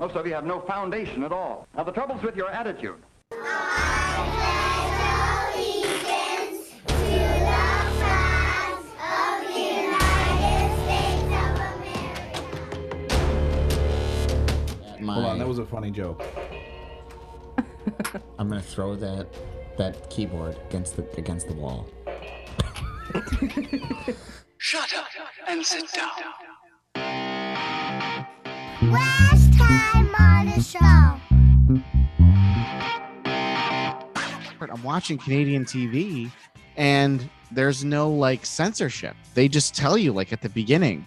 Most of you have no foundation at all. Now, the trouble's with your attitude. My, Hold on, that was a funny joke. I'm gonna throw that that keyboard against the against the wall. Shut up and sit down. Last I'm watching Canadian TV and there's no like censorship. They just tell you like at the beginning.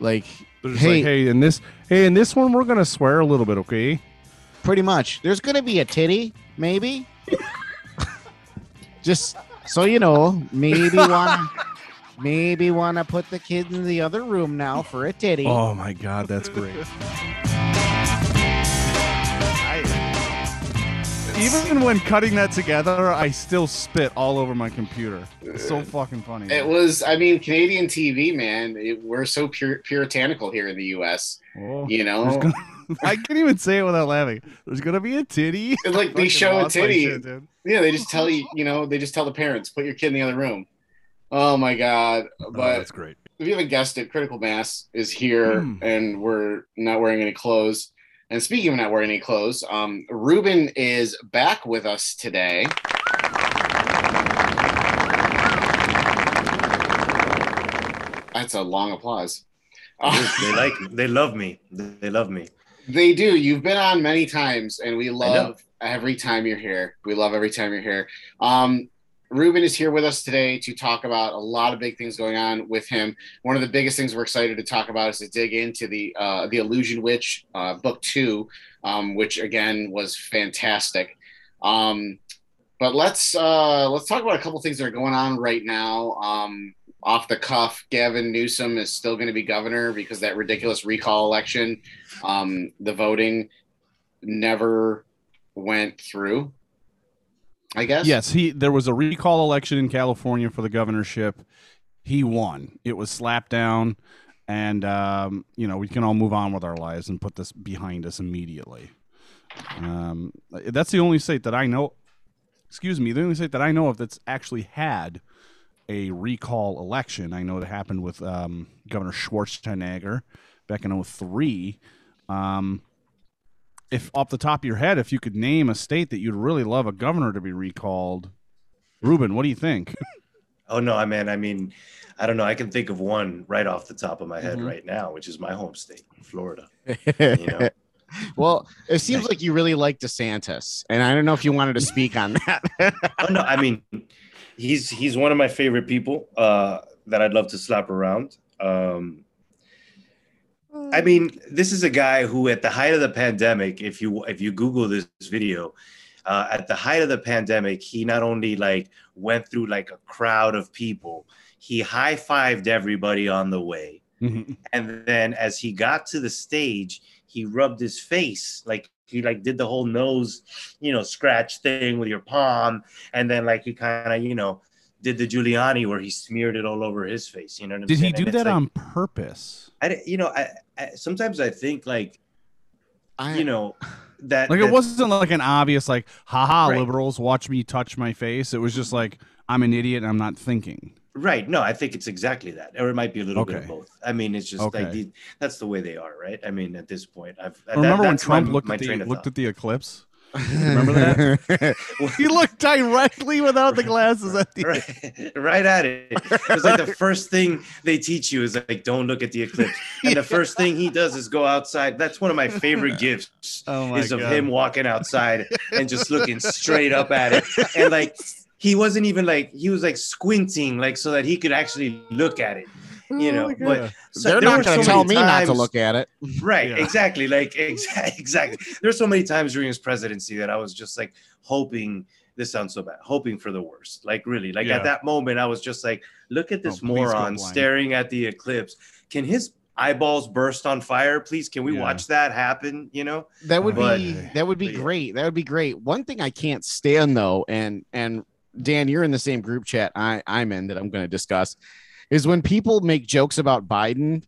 Like hey, like, hey, in this, hey, in this one, we're gonna swear a little bit, okay? pretty much. There's gonna be a titty, maybe. just so you know, maybe wanna maybe wanna put the kid in the other room now for a titty. Oh my god, that's great. Even when cutting that together, I still spit all over my computer. It's so fucking funny. It was, I mean, Canadian TV, man. It, we're so pur- puritanical here in the U.S. Oh, You know, gonna- I can't even say it without laughing. There's gonna be a titty. It's like they show a titty. shit, yeah, they just tell you, you know, they just tell the parents, put your kid in the other room. Oh my god! Oh, But that's great. if you haven't guessed it, Critical Mass is here, Hmm. and we're not wearing any clothes. And speaking of not wearing any clothes, um, Ruben is back with us today. That's a long applause. they like they love me they love me They do. You've been on many times, and we love every time you're here. We love every time you're here. Um, Ruben is here with us today to talk about a lot of big things going on with him. One of the biggest things we're excited to talk about is to dig into the uh, the Illusion Witch uh, book two, um, which again was fantastic. Um, but let's uh, let's talk about a couple things that are going on right now. Um, off the cuff, Gavin Newsom is still going to be governor because that ridiculous recall election, um, the voting never went through. I guess. Yes, he. There was a recall election in California for the governorship. He won. It was slapped down, and um, you know we can all move on with our lives and put this behind us immediately. Um, that's the only state that I know. Excuse me, the only state that I know of that's actually had a recall election. I know it happened with um, Governor Schwarzenegger back in 03. Um, if off the top of your head, if you could name a state that you'd really love a governor to be recalled, Ruben, what do you think? oh no i mean i mean i don't know i can think of one right off the top of my head Mhm. right now which is my home state florida you know well, it seems like you really like DeSantis, and I don't know if you wanted to speak on that. oh no i mean he's he's one of my favorite people uh that i'd love to slap around um I mean, this is a guy who, at the height of the pandemic, if you if you Google this video, uh, at the height of the pandemic, he not only like went through like a crowd of people, he high fived everybody on the way, and then as he got to the stage, he rubbed his face like he like did the whole nose, you know, scratch thing with your palm, and then like he kind of you know did the Giuliani where he smeared it all over his face. You know what I'm Did he do that like- on purpose? I, you know, I, I sometimes I think like, you know, that Like that- it wasn't like an obvious like, haha, Right. liberals, watch me touch my face. It was just like I'm an idiot and I'm not thinking. right. No, I think it's exactly that, or it might be a little bit of both. I mean, it's just Okay. like the, that's the way they are, right? I mean, at this point, I've that- Remember when that's my- Trump looked my at the looked thought. at the eclipse? Remember that? he looked directly without the glasses at the right, right at it. It's like the first thing they teach you is like, don't look at the eclipse. And the first thing he does is go outside. That's one of my favorite gifts Oh my is of God. him walking outside and just looking straight up at it. And like, he wasn't even like, he was like squinting, like, so that he could actually look at it. You oh know, but so- They're not were going to so tell many me not to look at it. Right, exactly. Like exactly, exactly. There's so many times during his presidency that I was just like hoping. This sounds so bad. Hoping for the worst. Like really. Like Yeah. at that moment, I was just like, look at this Oh, moron staring at the eclipse. Can his eyeballs burst on fire, please? Can we Yeah. watch that happen? You know. That would But- be that would be great. That would be great. One thing I can't stand though, and and Dan, you're in the same group chat I, I'm in that I'm going to discuss, is when people make jokes about Biden,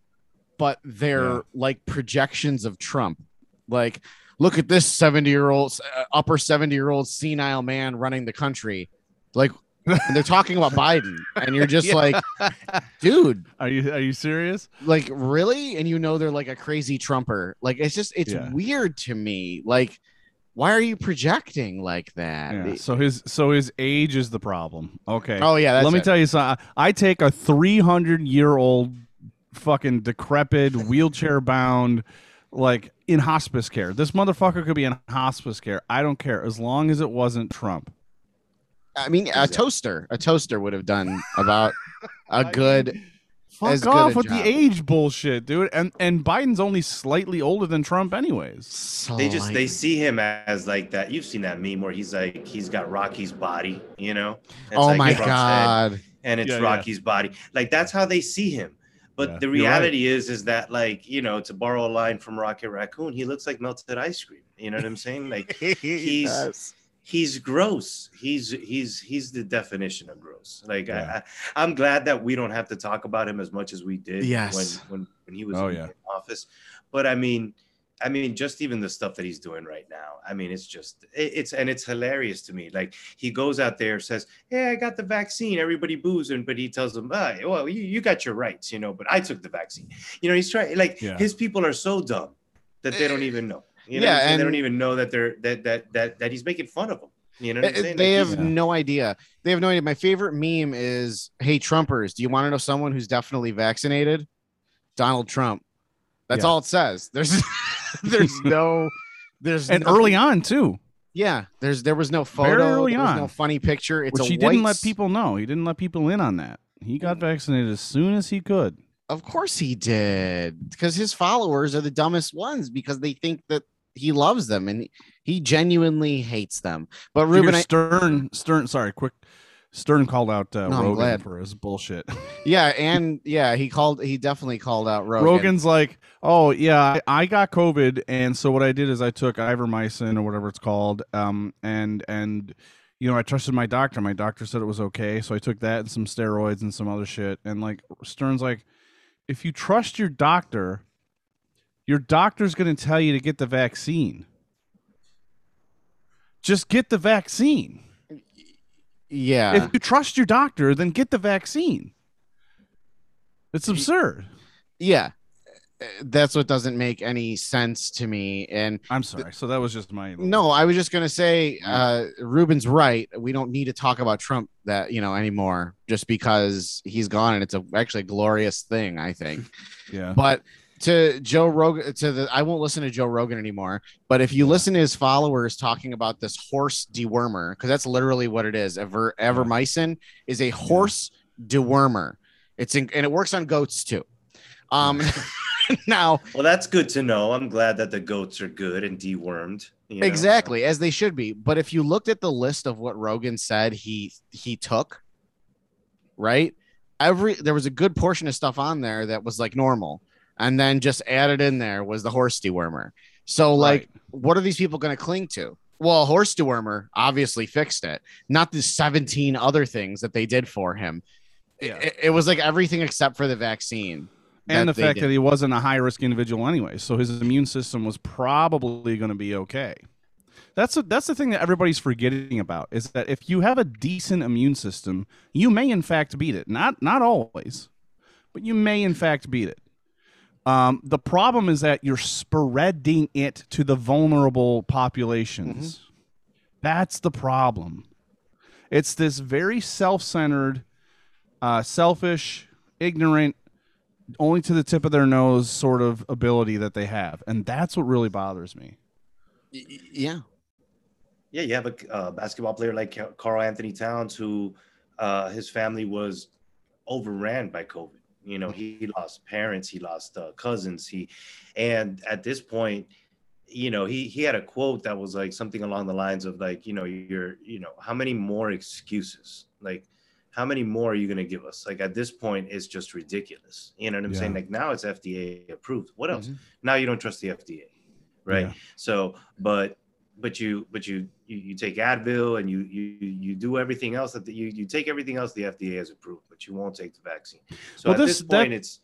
but they're Yeah. like projections of Trump. Like, look at this 70 year old, uh, upper 70 year old senile man running the country. Like, and they're talking about Biden, and you're just Yeah. like, dude, Are you are you serious? like really? And you know they're like a crazy Trumper. Like, it's just it's Yeah. weird to me. Like, why are you projecting like that? Yeah. So his so his age is the problem. Okay. Oh yeah, that's Let me it. tell you something. I take a 300 year old fucking decrepit, wheelchair bound, like in hospice care. This motherfucker could be in hospice care. I don't care as long as it wasn't Trump. I mean, a toaster, a toaster would have done about a good. Fuck As off with job. the age bullshit, dude. And and Biden's only slightly older than Trump, anyways. They just they see him as like that. You've seen that meme where he's like he's got Rocky's body, you know? It's Oh like my Trump's head, god! and it's Yeah, yeah. Rocky's body. Like that's how they see him. But Yeah, the you're right. reality is is that like, you know, to borrow a line from Rocket Raccoon, he looks like melted ice cream. You know what I'm saying? Like he's does. He's gross. He's he's he's the definition of gross. Like Yeah. I, I, I'm glad that we don't have to talk about him as much as we did Yes. when when when he was Oh, in yeah. office. But I mean, I mean, just even the stuff that he's doing right now. I mean, it's just it, it's and it's hilarious to me. Like he goes out there says, "Hey, I got the vaccine." Everybody boos him, but he tells them, ah, "Well, you, you got your rights, you know." But I took the vaccine. You know, he's trying. Like Yeah. his people are so dumb that they don't even know. You know, Yeah, what they don't even know that they're that that that that he's making fun of them. You know what I'm They, saying? they Like, have he's- no idea. They have no idea. My favorite meme is, "Hey Trumpers, do you want to know someone who's definitely vaccinated? Donald Trump." That's Yeah. all it says. There's, there's no, there's And nothing- early on too, Yeah, there's there was no Very photo. early there was on. no funny picture. It's which a he didn't let people know. He didn't let people in on that. He got mm. vaccinated as soon as he could. Of course he did, because his followers are the dumbest ones because they think that he loves them and he genuinely hates them. But Ruben Ruben, I, Stern, Stern, sorry, quick. Stern called out uh, No, Rogan for his bullshit. yeah, and yeah, he called. He definitely called out Rogan. Rogan's like, oh yeah, I, I got COVID, and so what I did is I took ivermectin or whatever it's called, um, and and you know I trusted my doctor. My doctor said it was okay, so I took that and some steroids and some other shit. And like Stern's like, if you trust your doctor, your doctor's going to tell you to get the vaccine. Just get the vaccine. Yeah, If you trust your doctor, then get the vaccine. It's absurd. yeah, that's what doesn't make any sense to me. And I'm sorry. So that was just my no, I was just gonna say, uh, Ruben's right. We don't need to talk about Trump that you know anymore, just because he's gone, and it's a actually a glorious thing, I think. Yeah. But to Joe Rogan, to the I won't listen to Joe Rogan anymore. But if you listen to his followers talking about this horse dewormer, because that's literally what it is. Ever Evermycin is a horse dewormer. It's in, and it works on goats too. Um, now Well, that's good to know. I'm glad that the goats are good and dewormed. you know? exactly as they should be. But if you looked at the list of what Rogan said he he took, right? Every there was a good portion of stuff on there that was like normal, and then just added in there was the horse dewormer. So like, Right. what are these people going to cling to? Well, horse dewormer obviously fixed it, not the 17 other things that they did for him. Yeah. It, it was like everything except for the vaccine. and the fact did. that he wasn't a high risk individual anyway, so his immune system was probably going to be okay. That's a, that's the thing that everybody's forgetting about is that if you have a decent immune system, you may in fact beat it. Not not always, but you may in fact beat it. Um, the problem is that you're spreading it to the vulnerable populations. That's the problem. It's this very self-centered, uh, selfish, ignorant, only to the tip of their nose sort of ability that they have, and that's what really bothers me. Yeah. Yeah, you have a uh, basketball player like Ca- Carl Anthony Towns, who uh, his family was overran by COVID. You know, he, he lost parents, he lost uh, cousins, he, and at this point, you know, he he had a quote that was like something along the lines of like, you know, you're, you know, how many more excuses, like, how many more are you gonna give us? Like at this point, it's just ridiculous. You know what I'm saying? Like now it's FDA approved. What else? Mhm. Now you don't trust the FDA, right? Yeah. So, but but you but you you, you take Advil and you you you do everything else that the, you you take everything else the FDA has approved, but you won't take the vaccine. So Well, at this- this, point, that- it's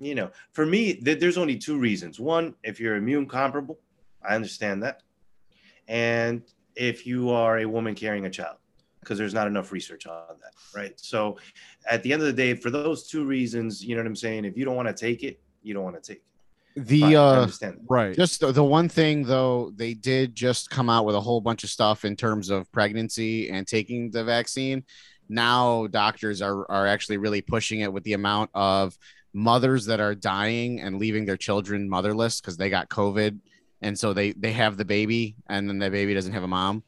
you know for me th- there's only two reasons. One, if you're immune comparable, I understand that. And if you are a woman carrying a child, because there's not enough research on that, right? So at the end of the day, for those two reasons, you know what I'm saying? If you don't want to take it, you don't want to take it. The uh, understand. Right. just the, the one thing though, they did just come out with a whole bunch of stuff in terms of pregnancy and taking the vaccine. Now doctors are are actually really pushing it with the amount of mothers that are dying and leaving their children motherless because they got COVID, and so they they have the baby and then the baby doesn't have a mom,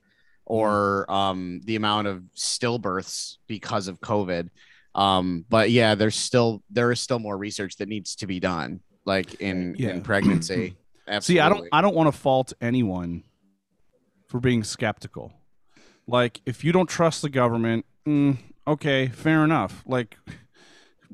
or um, the amount of stillbirths because of COVID. Um, but yeah, there's still there is still more research that needs to be done, like in Yeah. in pregnancy. Absolutely. See, I don't I don't want to fault anyone for being skeptical. Like if you don't trust the government, mm, okay, fair enough. Like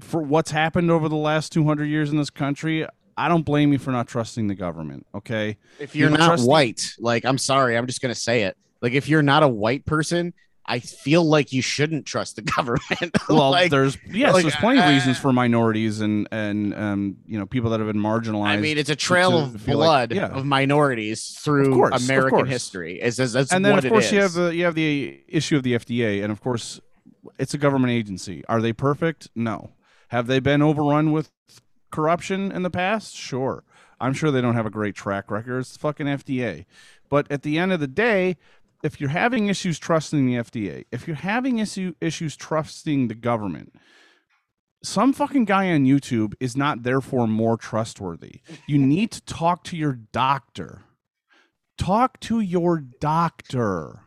for what's happened over the last 200 years in this country, I don't blame you for not trusting the government, okay? if you're don't not trust the- white, like I'm sorry, I'm just gonna say it. Like if you're not a white person, I feel like you shouldn't trust the government. Well, like, there's yes, like, there's plenty of uh, reasons for minorities and and um you know people that have been marginalized. I mean, it's a trail of feel like- blood yeah. of minorities through Of course, American history. Is is- that's and then of course you have the you have the issue of the FDA, and of course it's a government agency. Are they perfect? No. Have they been overrun with corruption in the past? Sure. I'm sure they don't have a great track record. It's the fucking FDA. But at the end of the day, if you're having issues trusting the FDA, if you're having issue, issues trusting the government, some fucking guy on YouTube is not therefore more trustworthy. You need to talk to your doctor. Talk to your doctor.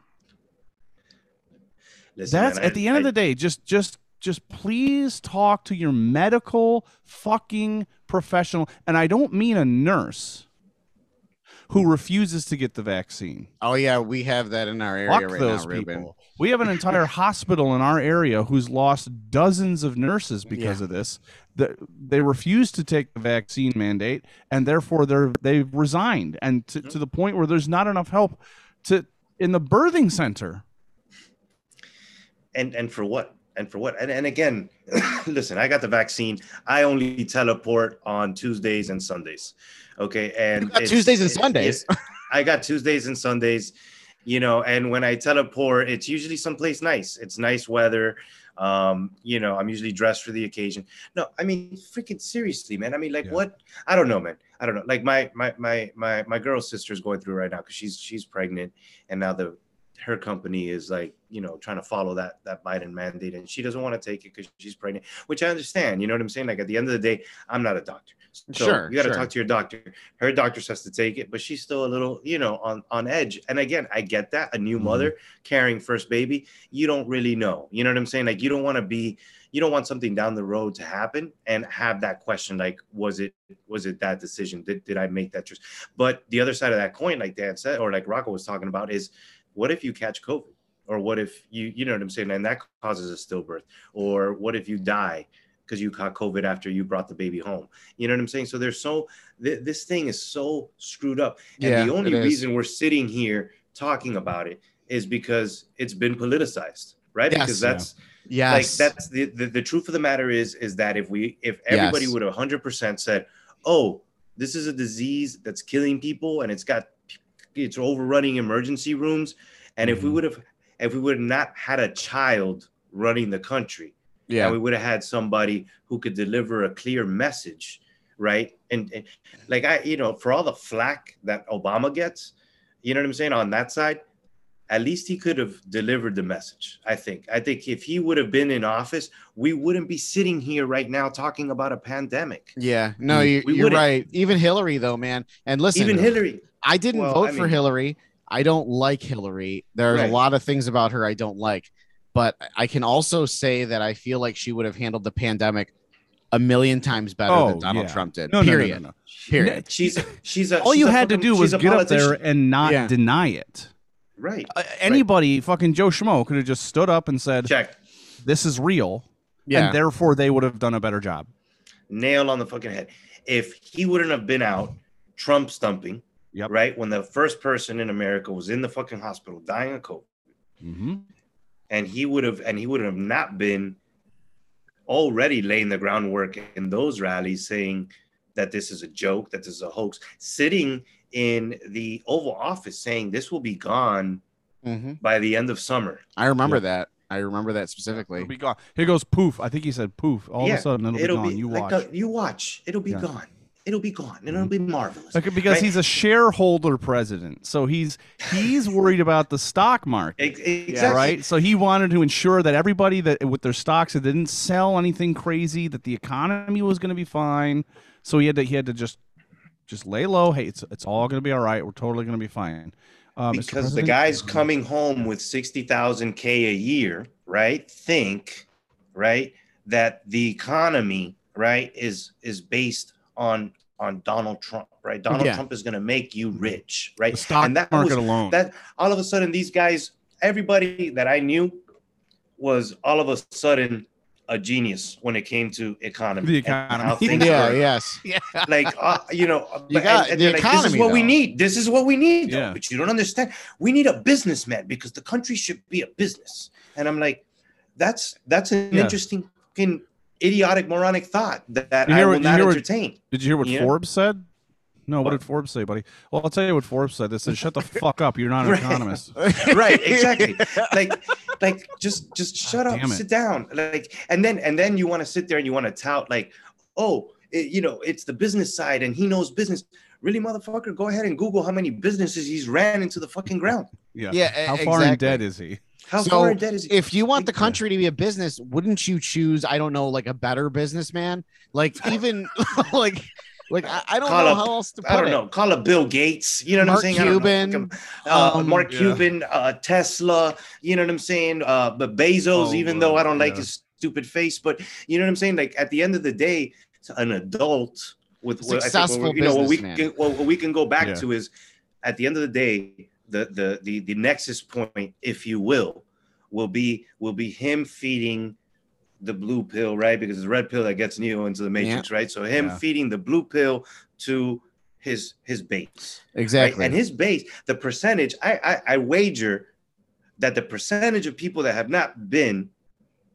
Listen, That's man, at I- the end of the day. Just, just, just please talk to your medical fucking professional, and I don't mean a nurse who refuses to get the vaccine. oh yeah, we have that in our area Fuck right those now, Ruben. people. We have an entire hospital in our area who's lost dozens of nurses because of this. The, they refuse to take the vaccine mandate, and therefore they're they've resigned, and to, to the point where there's not enough help to in the birthing center. and and for what and for what and, and again listen i got the vaccine i only teleport on tuesdays and sundays okay and Tuesdays and Sundays? it- i got tuesdays and sundays you know and when i teleport it's usually someplace nice. It's nice weather um you know i'm usually dressed for the occasion. No i mean freaking seriously man. I mean like Yeah. what? I don't know man. I don't know. Like my my my my, my girl's sister's going through right now because she's she's pregnant and now the her company is like you know trying to follow that that Biden mandate and she doesn't want to take it because she's pregnant which I understand you know what I'm saying? Like at the end of the day I'm not a doctor. So Sure, you got to sure. talk to your doctor. Her doctor has to take it but she's still a little you know on on edge. And again I get that a new Mhm. mother carrying first baby you don't really know you know what I'm saying? Like you don't want to be you don't want something down the road to happen and have that question like was it was it that decision? Did, did I make that choice? But the other side of that coin like Dan said or like Rocco was talking about is what if you catch COVID? Or what if you, you know what I'm saying? And that causes a stillbirth. Or what if you die because you caught COVID after you brought the baby home? You know what I'm saying? So there's so, th- this thing is so screwed up. And Yeah, the only reason we're sitting here talking about it is because it's been politicized, right? Yes. because that's, Yes. like that's the, the the truth of the matter is is that if we if everybody Yes. would have 100% said oh this is a disease that's killing people and it's got it's overrunning emergency rooms and if we Mhm. would have if we would have not had a child running the country yeah. we would have had somebody who could deliver a clear message right and, and like i you know for all the flack that obama gets you know what i'm saying on that side at least he could have delivered the message i think i think if he would have been in office we wouldn't be sitting here right now talking about a pandemic Yeah, no, Mm. you, you're right. Even Hillary, though, man. And listen, even hillary I didn't Well, vote I for mean- Hillary. I don't like Hillary. There's Right. a lot of things about her I don't like, but I can also say that I feel like she would have handled the pandemic a million times better Oh, than Donald yeah. Trump did. No, no, no, no, period. no. Period. she's she's a All she's you a had to do was she's a get up there and not Yeah. deny it. right Uh, anybody, fucking Joe Schmo, could have just stood up and said, check "This is real," Yeah. and therefore they would have done a better job. nail on the fucking head. If he wouldn't have been out Trump stumping, Yep. right, when the first person in America was in the fucking hospital dying of COVID, Mm-hmm. and he would have and he would have not been already laying the groundwork in those rallies saying that this is a joke, that this is a hoax, sitting in the Oval Office saying this will be gone Mhm. by the end of summer. I remember Yeah. that. I remember that specifically. It'll be gone. Here goes poof. I think he said poof. All of a sudden it'll, be gone. you like watch. you watch. It'll be Yeah. Mm-hmm. gone. It'll be gone, and it'll be marvelous. Like, because right? he's a shareholder president, so he's he's worried about the stock market. Exactly. right. So he wanted to ensure that everybody that with their stocks that didn't sell anything crazy, that the economy was going to be fine. So he had to he had to just just lay low. Hey, it's it's all going to be all right. We're totally going to be fine. Uh, because the guys coming home with 60,000 K a year, right, think, right, that the economy, right, is is based on on Donald Trump, right? Donald Yeah. Trump is going to make you rich, right? the stock and that market was, alone. that all of a sudden these guys, everybody that I knew was all of a sudden a genius when it came to economy. The and how economy. things yeah, work yes. like uh, you know You but- got- the they're like, this is economy, what we need this is what we need though. Yeah. but you don't understand we need a businessman because the country should be a business and i'm like that's that's an Yeah. interesting fucking idiotic moronic thought that, that You i hear will what- you not hear what- entertain Did you hear what Yeah. Forbes said? No, what What? did Forbes say, buddy? Well, I'll tell you what Forbes said. They said, "Shut the fuck up. You're not an Right. economist." right exactly like like just just shut up sit down like and then and then you want to sit there and you want to tout like oh it, you know it's the business side and he knows business really motherfucker go ahead and google how many businesses he's ran into the fucking ground Yeah. Yeah, How far in debt is he? How So, far in debt is he if you want the country to be a business, wouldn't you choose? I don't know, like a better businessman, like even like like I, I don't Call know up- how else to put I don't it. know. Call it Bill Gates. You know what I'm saying? I. Cuban, Fucking, Uh, um, Mark yeah. Cuban, uh, Tesla. You know what I'm saying? Uh, but Bezos, Oh, even uh, though I don't like his stupid face, but you know what I'm saying? Like at the end of the day, an adult with what I think Successful what we- you know what we businessman. can what we can go back Yeah. to is at the end of the day, the the the the nexus point, if you will, will be will be him feeding the blue pill, right? Because it's the red pill that gets Neo into the matrix, right? So him Yeah. feeding the blue pill to his his base, right? Exactly. And his base, the percentage, I, I I wager that the percentage of people that have not been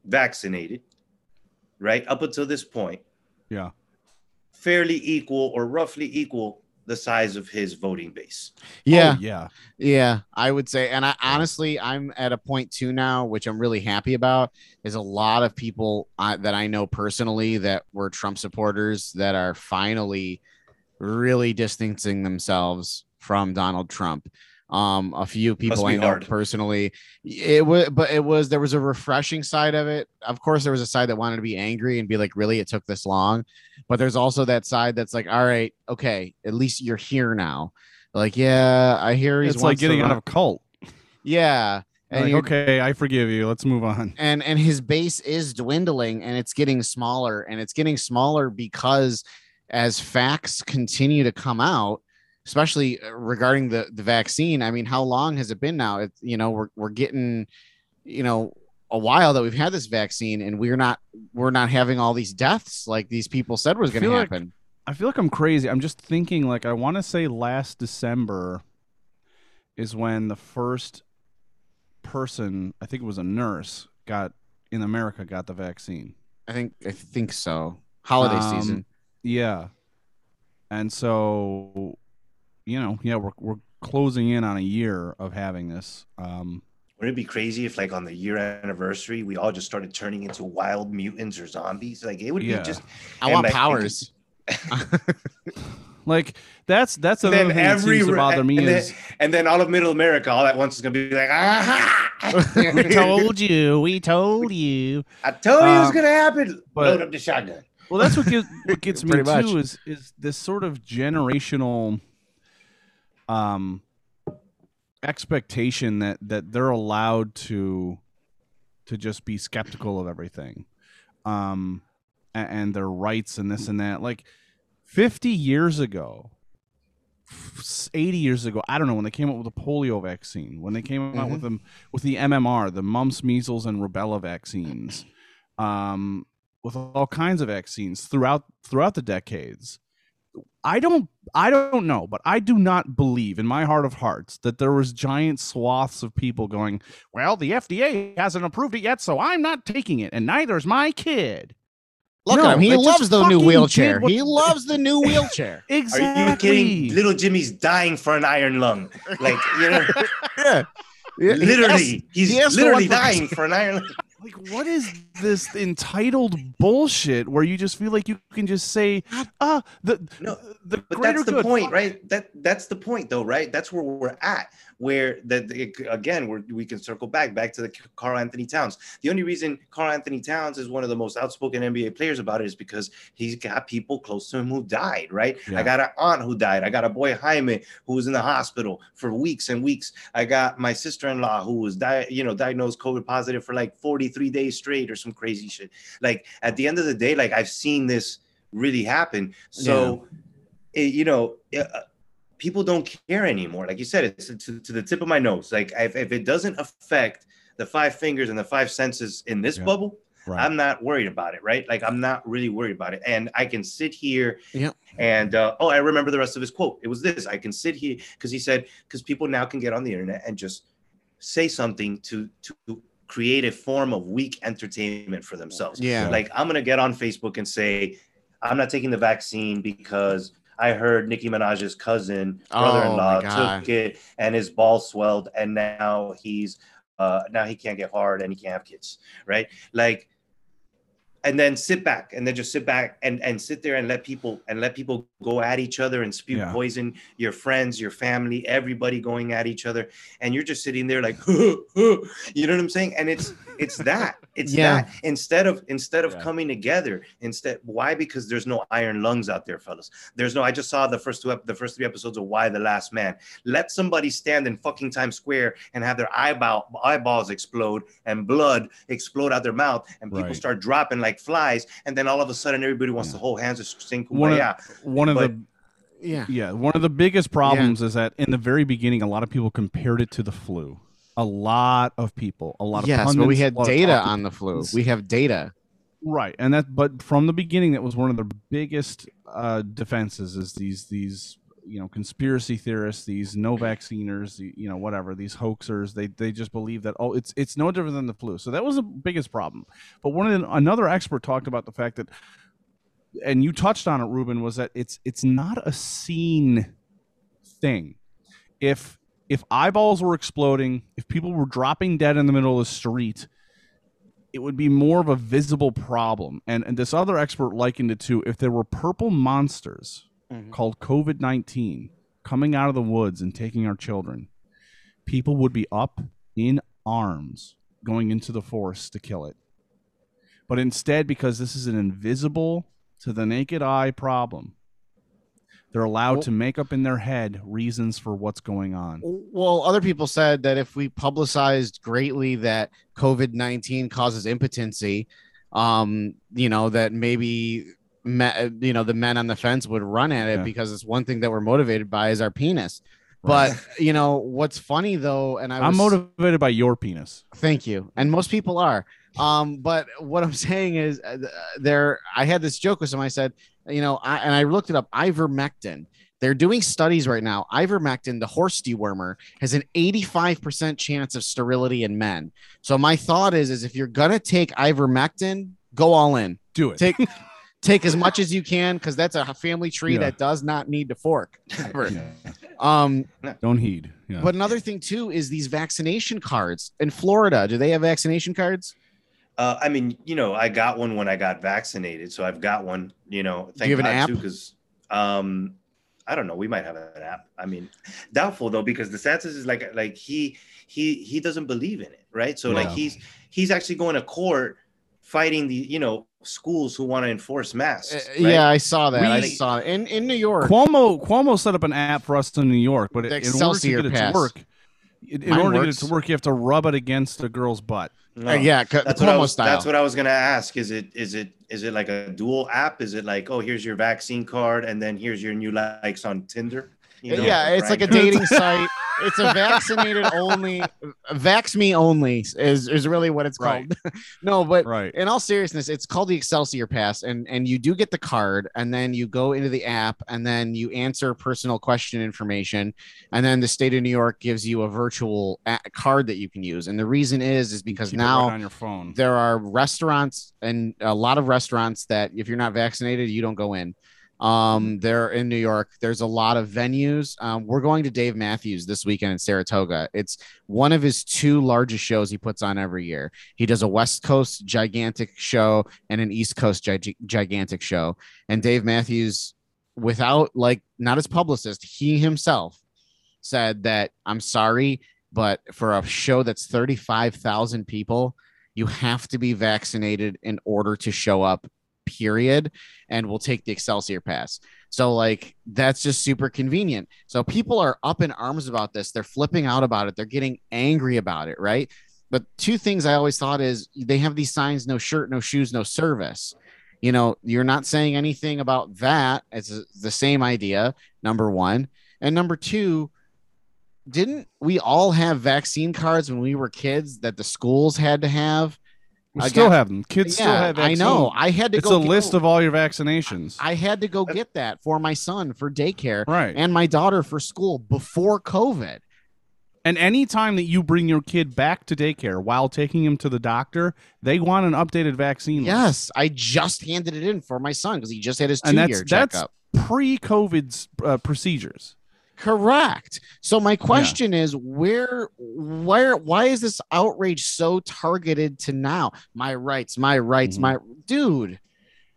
vaccinated, right, up until this point, Yeah. fairly equal or roughly equal the size of his voting base. yeah, Oh, yeah. yeah, I would say. And I honestly, I'm at a point too now, which I'm really happy about. Is a lot of people uh, that I know personally that were Trump supporters that are finally really distancing themselves from Donald Trump. Um, a few people be I know hard. personally, it was, but it was there was a refreshing side of it. Of course, there was a side that wanted to be angry and be like, "Really, it took this long," but there's also that side that's like, "All right, okay, at least you're here now." Like, yeah, I hear he's It's like getting out of a cult. yeah, and Like, okay, I forgive you. Let's move on. and and his base is dwindling and it's getting smaller and it's getting smaller because as facts continue to come out especially uh, regarding the the vaccine i mean how long has it been now it's you know we're, we're getting you know a while that we've had this vaccine and we're not we're not having all these deaths like these people said was going to feel like- happen I feel like I'm crazy. I'm just thinking like I want to say last December is when the first person, I think it was a nurse, got in America got the vaccine. i think i think so holiday Um, season Yeah. And so, you know, yeah, we're we're closing in on a year of having this. Um Wouldn't it be crazy if, like, on the year anniversary, we all just started turning into wild mutants or zombies? Like, it would Yeah. be just. i want like, powers like that's that's And another then thing that seems to bother me and then, and then all of Middle America, all at once, is gonna be like, ah! we told you, we told you. I told you it was Um, gonna happen. but- Load up the shotgun. Well, that's what gets, what gets me Pretty too is is this sort of generational um expectation that that they're allowed to to just be skeptical of everything um a- and, their rights and this and that like 50 years ago 80 years ago i don't know when they came up with the polio vaccine when they came out with them with the mmr the mumps measles and rubella vaccines um with all kinds of vaccines throughout throughout the decades. I don't I don't know, but I do not believe in my heart of hearts that there was giant swaths of people going, "Well, the FDA hasn't approved it yet, so I'm not taking it and neither is my kid." Look No, at him. He loves the new wheelchair. what- He loves the new wheelchair. Exactly. Are you kidding? Little Jimmy's dying for an iron lung. Like you know, yeah. Yeah, literally, asked- he's he literally dying for an iron lung. Like, what is this entitled bullshit where you just feel like you can just say, ah, the No, the But that's the good. point, right? That that's the point, though, right? That's where we're at. Where that again, where we can circle back back to the Carl Anthony Towns. The only reason Carl Anthony Towns is one of the most outspoken NBA players about it is because he's got people close to him who died, right? Yeah. I got an aunt who died. I got a boy Jaime who was in the hospital for weeks and weeks. I got my sister-in-law who was di- you know diagnosed COVID positive for like 43 days straight or some crazy shit. Like at the end of the day, like I've seen this really happen. So it, you know, uh, people don't care anymore. Like you said, it's to, to the tip of my nose. Like if, if it doesn't affect the five fingers and the five senses in this Yeah. bubble, Right. I'm not worried about it, right? Like I'm not really worried about it, and I can sit here. Yep. And uh, oh, I remember the rest of his quote. It was this: I can sit here because he said because people now can get on the internet and just say something to to create a form of weak entertainment for themselves. Yeah. Like I'm gonna get on Facebook and say I'm not taking the vaccine because I heard Nicki Minaj's cousin, Oh, brother-in-law, God. took it and his ball swelled, and now he's uh now he can't get hard and he can't have kids, right? Like, and then sit back and then just sit back and and sit there and let people and let people go at each other and spew Yeah. poison your friends, your family, everybody going at each other, and you're just sitting there like, you know what I'm saying? And it's it's that it's Yeah. that instead of instead of Yeah. coming together instead why because there's no iron lungs out there fellas there's no i just saw the first two ep- the first three episodes of Y: The Last Man let somebody stand in fucking times square and have their eyeball eyeballs explode and blood explode out their mouth and people Right. start dropping like flies and then all of a sudden everybody wants Yeah. to hold hands and sing One of- kumbaya. One of But- the Yeah. yeah, one of the biggest problems is that in the very beginning, a lot of people compared it to the flu. A lot of people, a lot of Yes, but we had a lot of data on the flu. We have data. right, and that but from the beginning, that was one of the biggest uh, defenses is these these you know conspiracy theorists, these no vacciners, the- you know whatever these hoaxers. They they just believe that oh it's it's no different than the flu. So that was the biggest problem. But one of the, another expert talked about the fact that, and you touched on it, Ruben, was that it's it's not a seen thing. If if eyeballs were exploding, if people were dropping dead in the middle of the street, it would be more of a visible problem. And and this other expert likened it to if there were purple monsters Mhm. called COVID nineteen coming out of the woods and taking our children, people would be up in arms going into the forest to kill it. But instead, because this is an invisible to the naked eye problem, they're allowed Well- to make up in their head reasons for what's going on. Well, other people said that if we publicized greatly that COVID 19 causes impotency, um, you know, that maybe, me, you know, the men on the fence would run at it Yeah. because it's one thing that we're motivated by is our penis. But, you know, what's funny though, and I was I'm motivated by your penis. Thank you. And most people are. Um, but what I'm saying is, uh, there. I had this joke with someone. I said, you know, I, and I looked it up. Ivermectin. They're doing studies right now. Ivermectin, the horse dewormer, has an 85% chance of sterility in men. So my thought is, is if you're gonna take ivermectin, go all in. Do it. Take take as much as you can because that's a family tree Yeah. that does not need to fork. Yeah. Um, Don't heed. Yeah. but another thing too is these vaccination cards in Florida. Do they have vaccination cards? Uh, I mean, you know, I got one when I got vaccinated, so I've got one. You know, thank you have an God app? too, because um, I don't know. We might have an app. I mean, doubtful though, because the DeSantis is like like he he he doesn't believe in it, right? So like he's he's actually going to court fighting the you know schools who want to enforce masks. Uh, right? Yeah, I saw that. I saw it in in New York. Cuomo Cuomo set up an app for us in New York, but The in order to get it to work, in, in Mine order to get it to work, you have to rub it against a girl's butt. No. Uh, yeah, That's what, I was, style. that's what I was gonna ask. Is it is it is it like a dual app? Is it like oh here's your vaccine card and then here's your new likes on Tinder? You know, yeah, it's like a dating site. It's a vaccinated only Vax Me Only is is really what it's Right. called. no, but Right. in all seriousness, it's called the Excelsior Pass, and and you do get the card, and then you go into the app, and then you answer personal question information, and then the state of New York gives you a virtual card that you can use. And the reason is is because Keep now right on your phone. there are restaurants and a lot of restaurants that if you're not vaccinated, you don't go in. Um, they're in New York. There's a lot of venues. Um, we're going to Dave Matthews this weekend in Saratoga. It's one of his two largest shows he puts on every year. He does a West Coast gigantic show and an East Coast gi- gigantic show. And Dave Matthews, without like not his publicist, he himself said that I'm sorry, but for a show that's 35,000 people, you have to be vaccinated in order to show up period and we'll take the excelsior pass. So like that's just super convenient. So people are up in arms about this. They're flipping out about it. They're getting angry about it right? But two things i always thought is they have these signs no shirt no shoes no service. You know you're not saying anything about that it's the same idea number one. And number two didn't we all have vaccine cards when we were kids that the schools had to have We I still got- have them. Kids still yeah, have I know. I had to It's go a get- list of all your vaccinations. I had to go get that for my son for daycare right. and my daughter for school before COVID. And anytime that you bring your kid back to daycare while taking him to the doctor, they want an updated vaccine. list. Yes, I just handed it in for my son because he just had his two that's year that's checkup. pre-COVID uh, procedures. Correct. So my question is where where why is this outrage so targeted to now? My rights, my rights, Mhm. my dude.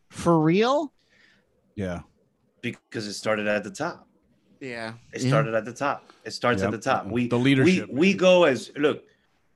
For real? Yeah. because it started at the top. Yeah. It Yeah. started at the top. It starts Yep. at the top. We The leadership, We, we go as look.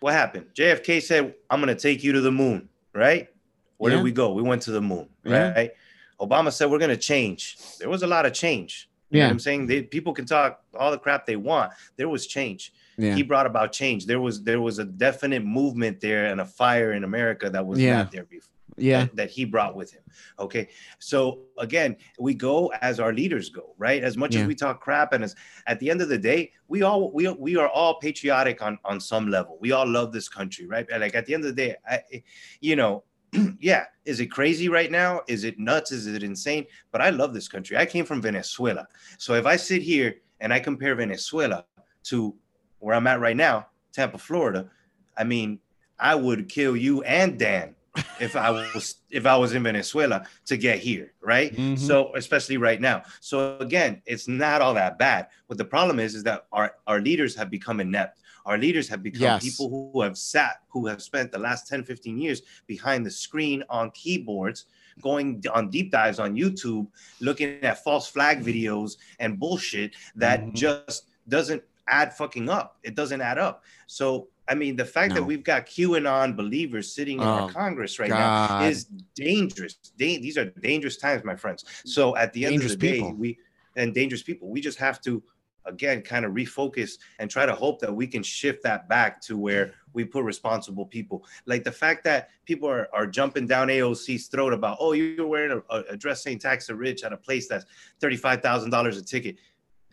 What happened? JFK said, "I'm going to take you to the moon." Right? Where Yeah. did we go? We went to the moon. Yeah. Right? Obama said we're going to change. There was a lot of change. You know Yeah. what I'm saying they, people can talk all the crap they want. There was change. Yeah. He brought about change. There was there was a definite movement there and a fire in America that was Yeah. not there before Yeah. that, that he brought with him. Okay. So again, we go as our leaders go, right? As much Yeah. as we talk crap and as at the end of the day, we all we we are all patriotic on on some level. We all love this country, right? And like at the end of the day, I you know, yeah, is it crazy right now? Is it nuts? Is it insane? But I love this country. I came from Venezuela. So if I sit here and I compare Venezuela to where I'm at right now, Tampa, Florida, I mean, I would kill you and Dan if I was if I was in Venezuela to get here, right? Mhm. So especially right now. So again, it's not all that bad. What the problem is is that our our leaders have become inept. Our leaders have become Yes. people who have sat, who have spent the last 10, 15 years behind the screen on keyboards, going on deep dives on YouTube, looking at false flag videos and bullshit that Mhm. just doesn't add fucking up. It doesn't add up. So I mean, the fact that we've got QAnon believers sitting in Oh, our Congress right now is dangerous. Da- these are dangerous times, my friends. So at the end Dangerous of the day, people. we and dangerous people. We just have to again kind of refocus and try to hope that we can shift that back to where we put responsible people. Like the fact that people are, are jumping down AOC's throat about, oh, you're wearing a, a, a dress saying tax the rich at a place that's $35,000 a ticket.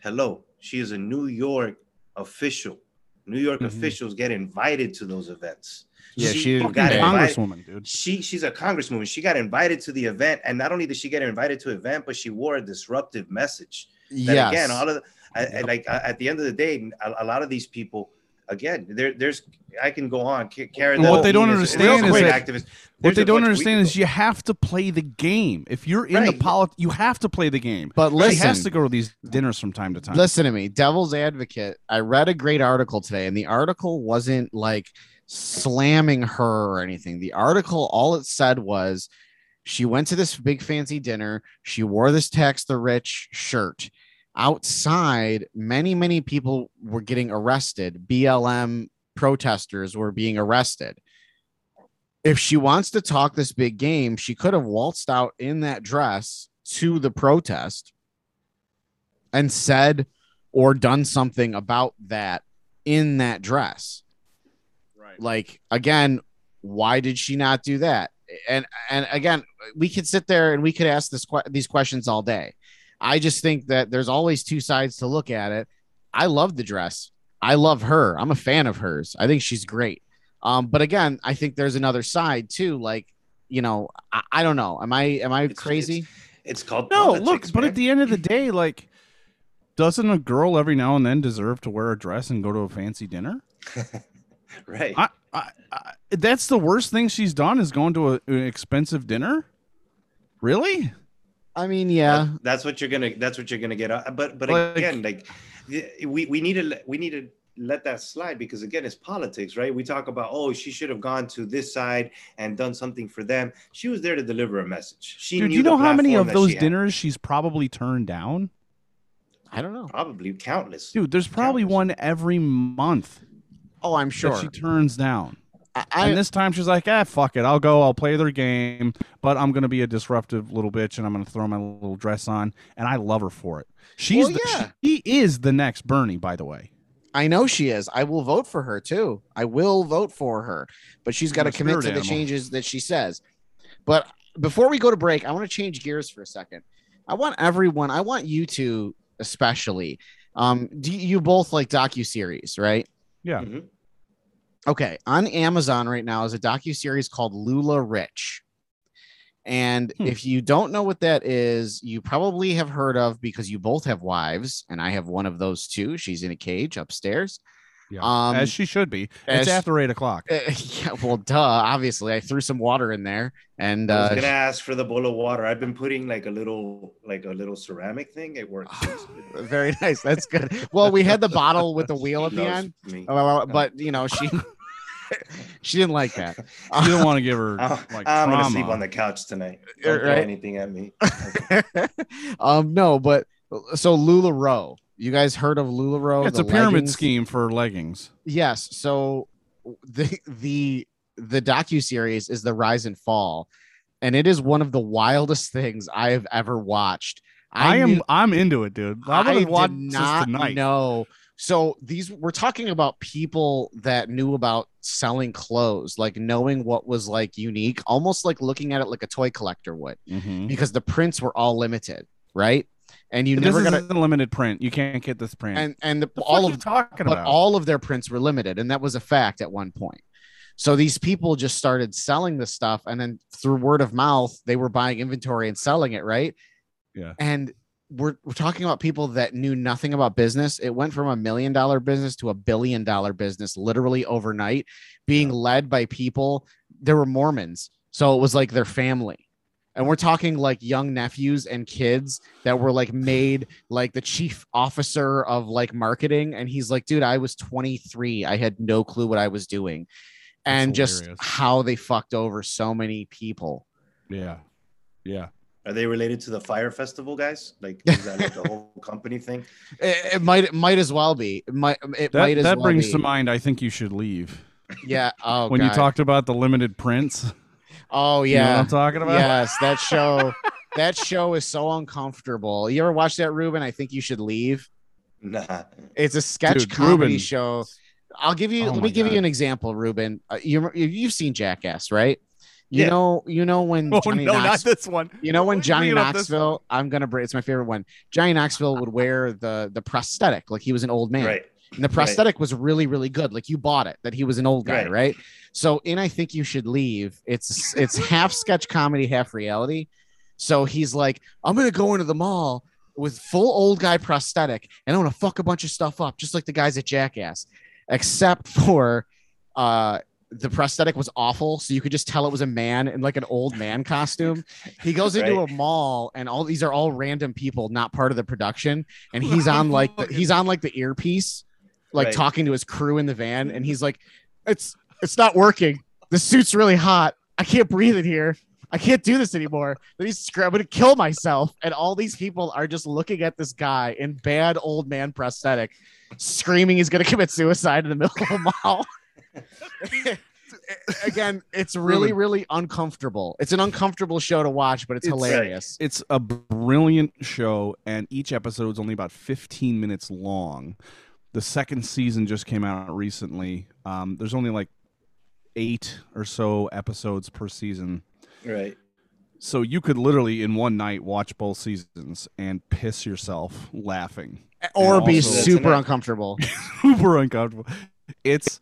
Hello, she is a New York official. New York Mhm. officials get invited to those events. Yeah, she didn't got invited- Congresswoman, dude. she she's a congresswoman. She got invited to the event, and not only did she get invited to the event, but she wore a disruptive message. That Yes. again, all of the, I, I- like at the end of the day, a, a lot of these people, again, there there's I can go on. Karen, Well, what they don't Levine is- understand is great that- activist. What they don't understand is you have to play the game. If you're in the politics, you have to play the game. But she listen, has to go to these dinners from time to time. listen to me, devil's advocate. I read a great article today, and the article wasn't like slamming her or anything. The article, all it said was she went to this big fancy dinner. She wore this tax the rich shirt. Outside, many, many people were getting arrested. BLM protesters were being arrested. If she wants to talk this big game, she could have waltzed out in that dress to the protest and said or done something about that in that dress. Right. Like again, why did she not do that? And and again, we could sit there and we could ask this que- these questions all day. I just think that there's always two sides to look at it. I love the dress. I love her. I'm a fan of hers. I think she's great. Um, but again, I think there's another side too. Like, you know, I, I don't know. Am I am I It's- crazy? It's called No, politics, look, but at the end of the day, like, doesn't a girl every now and then deserve to wear a dress and go to a fancy dinner? right. I, I, I that's the worst thing she's done is going to a, an expensive dinner. Really? I mean, yeah. That- that's what you're gonna. That's what you're gonna get. Uh, but but Like- again, like we we need to let- we need to let that slide because again, it's politics, right? We talk about oh, she should have gone to this side and done something for them. She was there to deliver a message. She Dude, knew you know how many of those she had. dinners she's probably turned down? I don't know. Probably countless. Dude, there's probably Countless. one every month Oh, I'm sure. that she turns down. I, I, and this time she's like, ah, fuck it. I'll go. I'll play their game, but I'm going to be a disruptive little bitch and I'm going to throw my little dress on. And I love her for it. She's Well, the, yeah. she is the next Bernie, by the way. I know she is. I will vote for her too. I will vote for her, but she's got to commit to the animal. changes that she says. But before we go to break, I want to change gears for a second. I want everyone. I want you two especially. Um, do you you both like docu series, right? Yeah. Mhm. Okay, on Amazon right now is a docu series called LuLaRich. And Hmm. if you don't know what that is, you probably have heard of because you both have wives, and I have one of those too. She's in a cage upstairs. Yeah. Um, as she should be. It's after eight o'clock. Uh, yeah, well, duh. Obviously, I threw some water in there, and I was uh, gonna ask for the bowl of water. I've been putting like a little like a little ceramic thing. It works. very nice. That's good. Well, we had the bottle with the wheel at the end, me. uh, well, but you know she she didn't like that. You don't want to give her I'm, like I'm gonna sleep on the couch tonight. Don't throw right. anything at me. um, no, but so Lularoe. You guys heard of Lularoe? it's a pyramid leggings? scheme for leggings. Yes. So the the the docu series is the rise and fall, and it is one of the wildest things I have ever watched. I, am knew- I'm into it, dude. I'm I did watch not this tonight. know. So these we're talking about people that knew about selling clothes, like knowing what was like unique, almost like looking at it like a toy collector would, Mhm. because the prints were all limited, right? And you This never got a limited print. You can't get this print. and and the, the all of talking but about? all of their prints were limited and that was a fact at one point so these people just started selling this stuff and then through word of mouth they were buying inventory and selling it right Yeah. and we're, we're talking about people that knew nothing about business. It went from a million dollar business to a billion dollar business literally overnight being led by people. There were mormons so it was like their family. And we're talking like young nephews and kids that were like made like the chief officer of like marketing. And he's like dude i was 23 i had no clue what i was doing. And just how they fucked over so many people. Yeah, yeah. Are they related to the Fyre Festival guys? Like is that like the whole company thing? it, it might it might as well be it might it That might as that well brings be. to mind. I think you should leave. yeah oh when you talked about the limited prints. oh You know what yeah I'm talking about. yes that show that show is so uncomfortable you ever watch that ruben i think you should leave Nah. It's a sketch Dude, comedy Ruben. show. I'll give you. Oh let my me give you an example, Ruben. Uh, you you've seen Jackass, right? You Yeah. know, you know when Oh Johnny no, not this one. you know when What are you Johnny Knoxville. I'm gonna bring. It's my favorite one. Johnny Knoxville would wear the the prosthetic like he was an old man, Right. and the prosthetic was really really good. Like you bought it that he was an old guy, Right. right? So in I think you should leave. It's it's half sketch comedy, half reality. So he's like, I'm gonna go into the mall with full old guy prosthetic and I'm gonna fuck a bunch of stuff up, just like the guys at Jackass, except for uh the prosthetic was awful, so you could just tell it was a man in like an old man costume. He goes into Right. a mall, and all these are all random people, not part of the production. And he's on like the, he's on like the earpiece, like Right. talking to his crew in the van, and he's like, "It's it's not working. The suit's really hot. I can't breathe in here. I can't do this anymore. Then he's I'm gonna kill myself. And all these people are just looking at this guy in bad old man prosthetic, screaming he's gonna commit suicide in the middle of a mall. Again, it's really, really uncomfortable. It's an uncomfortable show to watch, but it's, It's- hilarious. It's a brilliant show, and each episode is only about 15 minutes long. The second season just came out recently. Um, there's only like eight or so episodes per season. Right. So you could literally in one night watch both seasons and piss yourself laughing. Or be also- super uncomfortable. super uncomfortable. It's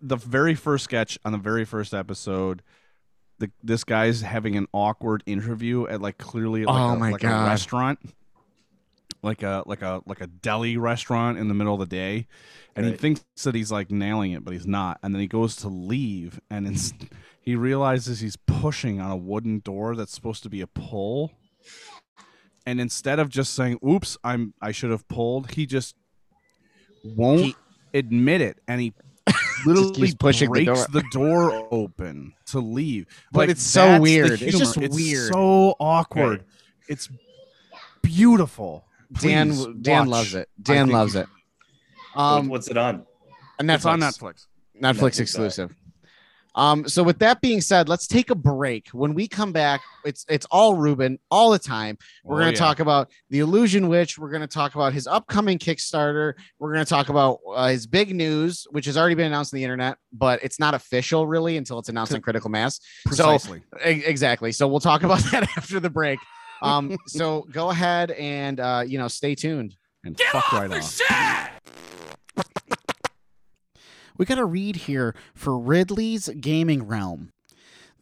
the very first sketch on the very first episode. The, this guy's having an awkward interview at like clearly like, Oh a, my like God. a restaurant, like a like a like a deli restaurant in the middle of the day, and he thinks that he's like nailing it, but he's not. And then he goes to leave, and it's, he realizes he's pushing on a wooden door that's supposed to be a pull. And instead of just saying "Oops, I'm I should have pulled," he just won't He- admit it, and he literally keeps pushing the breaks door. the door open to leave. But it's so weird. It's humor. just weird. so awkward. Right. It's beautiful. Dan Please Dan watch. loves it. Dan loves it. Um, what's it on? Netflix. It's on Netflix. Netflix Netflix, exclusive. Um, so with that being said, let's take a break. When we come back, it's it's all Ruben all the time. We're Oh, going to yeah. talk about the Illusion Witch. We're going to talk about his upcoming Kickstarter. We're going to talk about uh, his big news, which has already been announced on the internet, but it's not official really until it's announced on Critical Mass. precisely. E- exactly. So we'll talk about that after the break. Um, so go ahead and uh, you know stay tuned. and fuck right off. We got a read here for Ridley's Gaming Realm.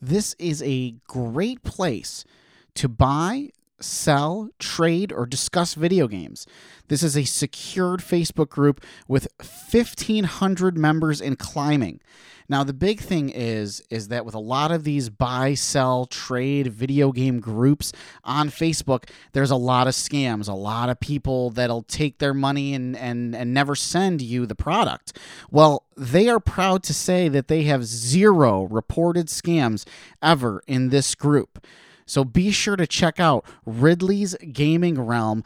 This is a great place to buy, sell, trade, or discuss video games. This is a secured Facebook group with 1500 members and climbing. Now the big thing is is that with a lot of these buy, sell, trade video game groups on Facebook, there's a lot of scams, a lot of people that'll take their money and and and never send you the product. Well, they are proud to say that they have zero reported scams ever in this group. So be sure to check out Ridley's Gaming Realm.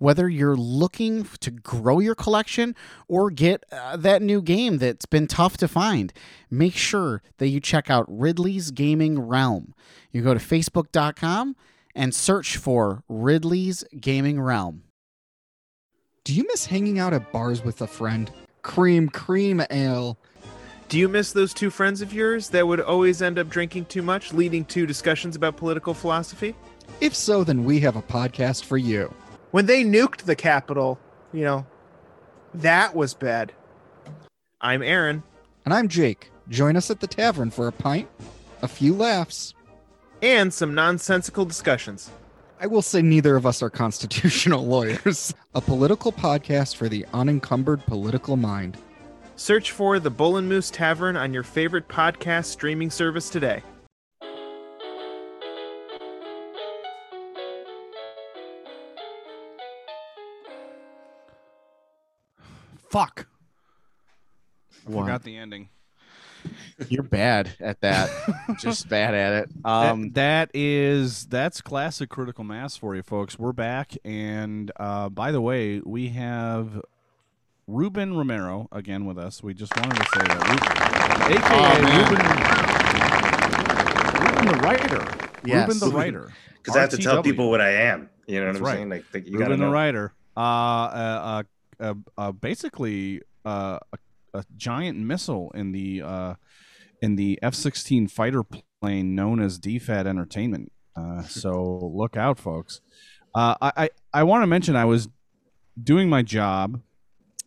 Whether you're looking to grow your collection or get uh, that new game that's been tough to find, make sure that you check out Ridley's Gaming Realm. You go to facebook.com and search for Ridley's Gaming Realm. Do you miss hanging out at bars with a friend? Cream, cream ale. Do you miss those two friends of yours that would always end up drinking too much, leading to discussions about political philosophy? If so, then we have a podcast for you. When they nuked the Capitol, you know, that was bad. I'm Aaron, And I'm Jake. Join us at the tavern for a pint, a few laughs. and some nonsensical discussions. I will say neither of us are constitutional lawyers. A political podcast for the unencumbered political mind. Search for the Bull and Moose Tavern on your favorite podcast streaming service today. Fuck. I What? forgot the ending. You're bad at that. Just bad at it. That- Um, that is that's classic critical mass for you folks. We're back, and uh, by the way, we have Ruben Romero again with us. We just wanted to say that, Ru- aka Oh, Ruben, Ruben the writer. Yes. Ruben the writer. Because I have to tell people what I am. You know what That's I'm right. saying? Like, like you gotta Ruben the know. writer. Uh, uh, uh, uh, uh basically uh, a, a giant missile in the uh, in the F-16 fighter plane known as DFAT Entertainment. Uh, so look out, folks. Uh, I I, I want to mention I was doing my job,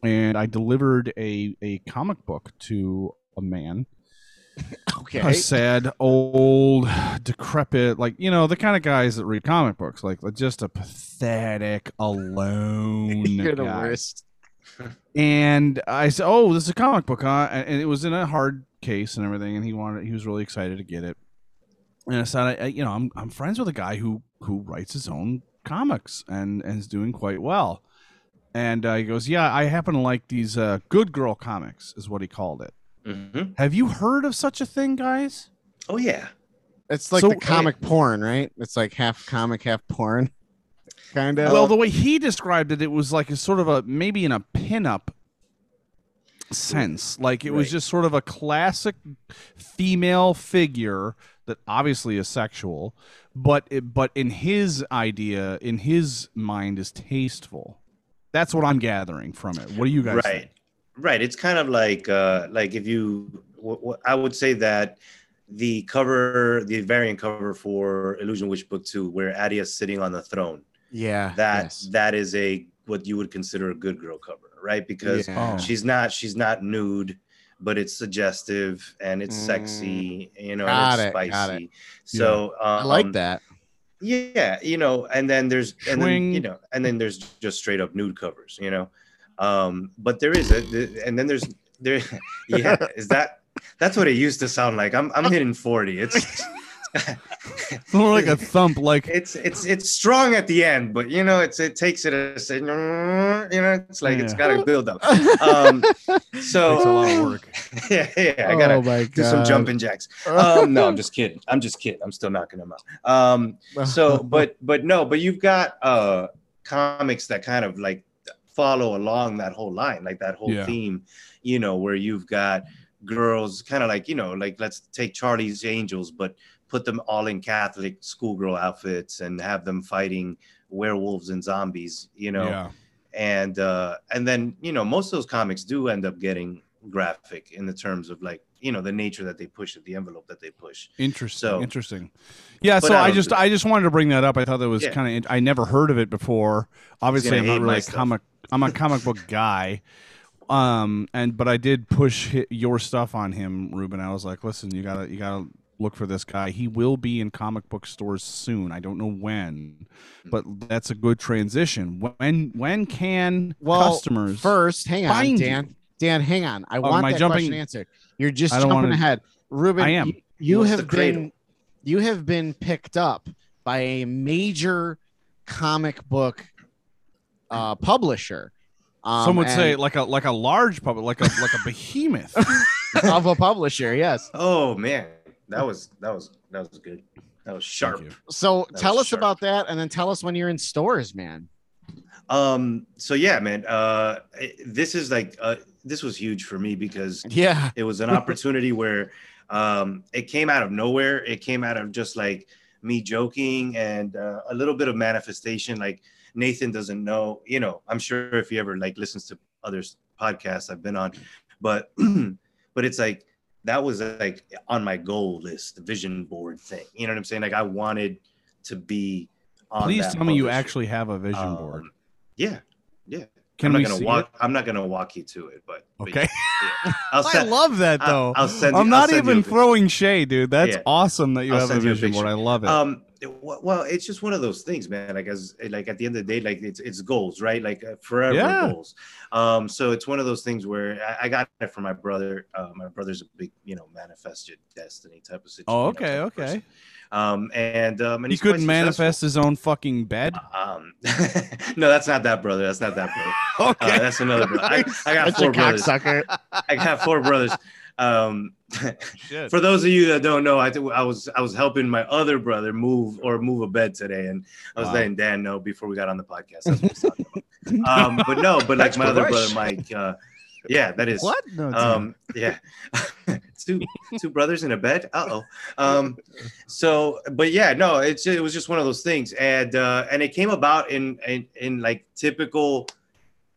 and I delivered a a comic book to a man okay. a sad old decrepit like you know the kind of guys that read comic books like just a pathetic alone You're the guy. worst. and i said oh this is a comic book huh and it was in a hard case and everything and he wanted he was really excited to get it and i said I, I- you know i'm i'm friends with a guy who who writes his own comics and and is doing quite well and uh, he goes yeah i happen to like these uh, good girl comics is what he called it hmm have you heard of such a thing guys Oh yeah. It's like So, the comic porn, right? It's like half comic, half porn. Kind of. Well, the way he described it, it was like a sort of a maybe in a pinup sense. Like it was just sort of a classic female figure that obviously is sexual, but it, but in his idea, in his mind, is tasteful. That's what I'm gathering from it. What do you guys right think? Right it's kind of like uh like if you w- w- i would say that the cover the variant cover for illusion witch book 2 where adia is sitting on the throne yeah. that yes. that is a what you would consider a good girl cover right? Because Yeah. She's not she's not nude, but it's suggestive and it's sexy, you know, and Got it's it, spicy. So um, I like that. Yeah, you know, and then there's and then you know, and then there's just straight up nude covers, you know. Um, but there is a and then there's there yeah, is that that's what it used to sound like. I'm I'm hitting 40. It's It's more like a thump, like it's it's it's strong at the end, but you know, it's it takes it a you know, it's like it's got to build up. Um, so takes a lot of work. yeah, yeah, I gotta oh do some jumping jacks. Um, no, I'm just kidding. I'm just kidding. I'm still knocking them out. Um, so, but but no, but you've got uh comics that kind of like follow along that whole line, like that whole Yeah. theme, you know, where you've got girls kind of like you know, like let's take Charlie's Angels, but put them all in Catholic schoolgirl outfits and have them fighting werewolves and zombies, you know yeah. and uh and then you know most of those comics do end up getting graphic in the terms of like you know the nature that they push it the envelope that they push Interesting. So- interesting. Yeah. So I I just I just wanted to bring that up. I thought that was Yeah. kind of I never heard of it before. Obviously, I'm not really a comic. I'm a comic book guy. Um, and but I did push hi your stuff on him, Ruben. I was like, listen, you gotta you gotta look for this guy. He will be in comic book stores soon. I don't know when, but that's a good transition. When when can Well, customers First, hang on, find you? Dan. Dan, hang on. I Oh, want am I that jumping- question answered. You're just jumping wanna- ahead, Ruben. I am. You, you What's have been you have been picked up by a major comic book uh, publisher. Um, Some would say like a like a large public, like a like a behemoth. of a publisher. Yes. oh man that was that was that was good that was sharp. So That tell us sharp. about that, and then tell us when you're in stores, man. um so yeah man uh this is like uh this was huge for me because Yeah. it was an opportunity where um it came out of nowhere it came out of just like me joking and uh, a little bit of manifestation like nathan doesn't know you know i'm sure if he ever like listens to other podcasts i've been on but but it's like that was like on my goal list the vision board thing you know what i'm saying like i wanted to be on Please tell me you actually have a vision Um, board. yeah yeah Can I'm not gonna walk it? i'm not gonna walk you to it but but Okay. yeah. I'll I send- love that though. I'll send you- I'm I'll not even throwing shade, dude. That's Yeah. awesome that you I'll have a you a vision board. I love it. Um, well, well, it's just one of those things, man. Like as like at the end of the day, like it's it's goals, right? Like uh, forever Yeah. goals. Um, so it's one of those things where I, I got it from my brother. Uh, my brother's a big, you know, manifested destiny type of situation. oh, okay, type okay. person. Um, and um, and He couldn't manifest his own fucking bed. successful. Um, no, that's not that brother. That's not that brother. Okay. Uh, that's another brother. I, I got That's four brothers. cocksucker. I got four brothers. Um, for those of you that don't know, I, th- I was I was helping my other brother move or move a bed today, and I was Wow. letting Dan know before we got on the podcast. That's what he's talking about. Um, but no, but like That's my other brother Mike, uh, yeah, that is What? No, um, yeah, two two brothers in a bed. Uh oh. Um, so, but yeah, no, it's it was just one of those things, and uh, and it came about in in, in like typical,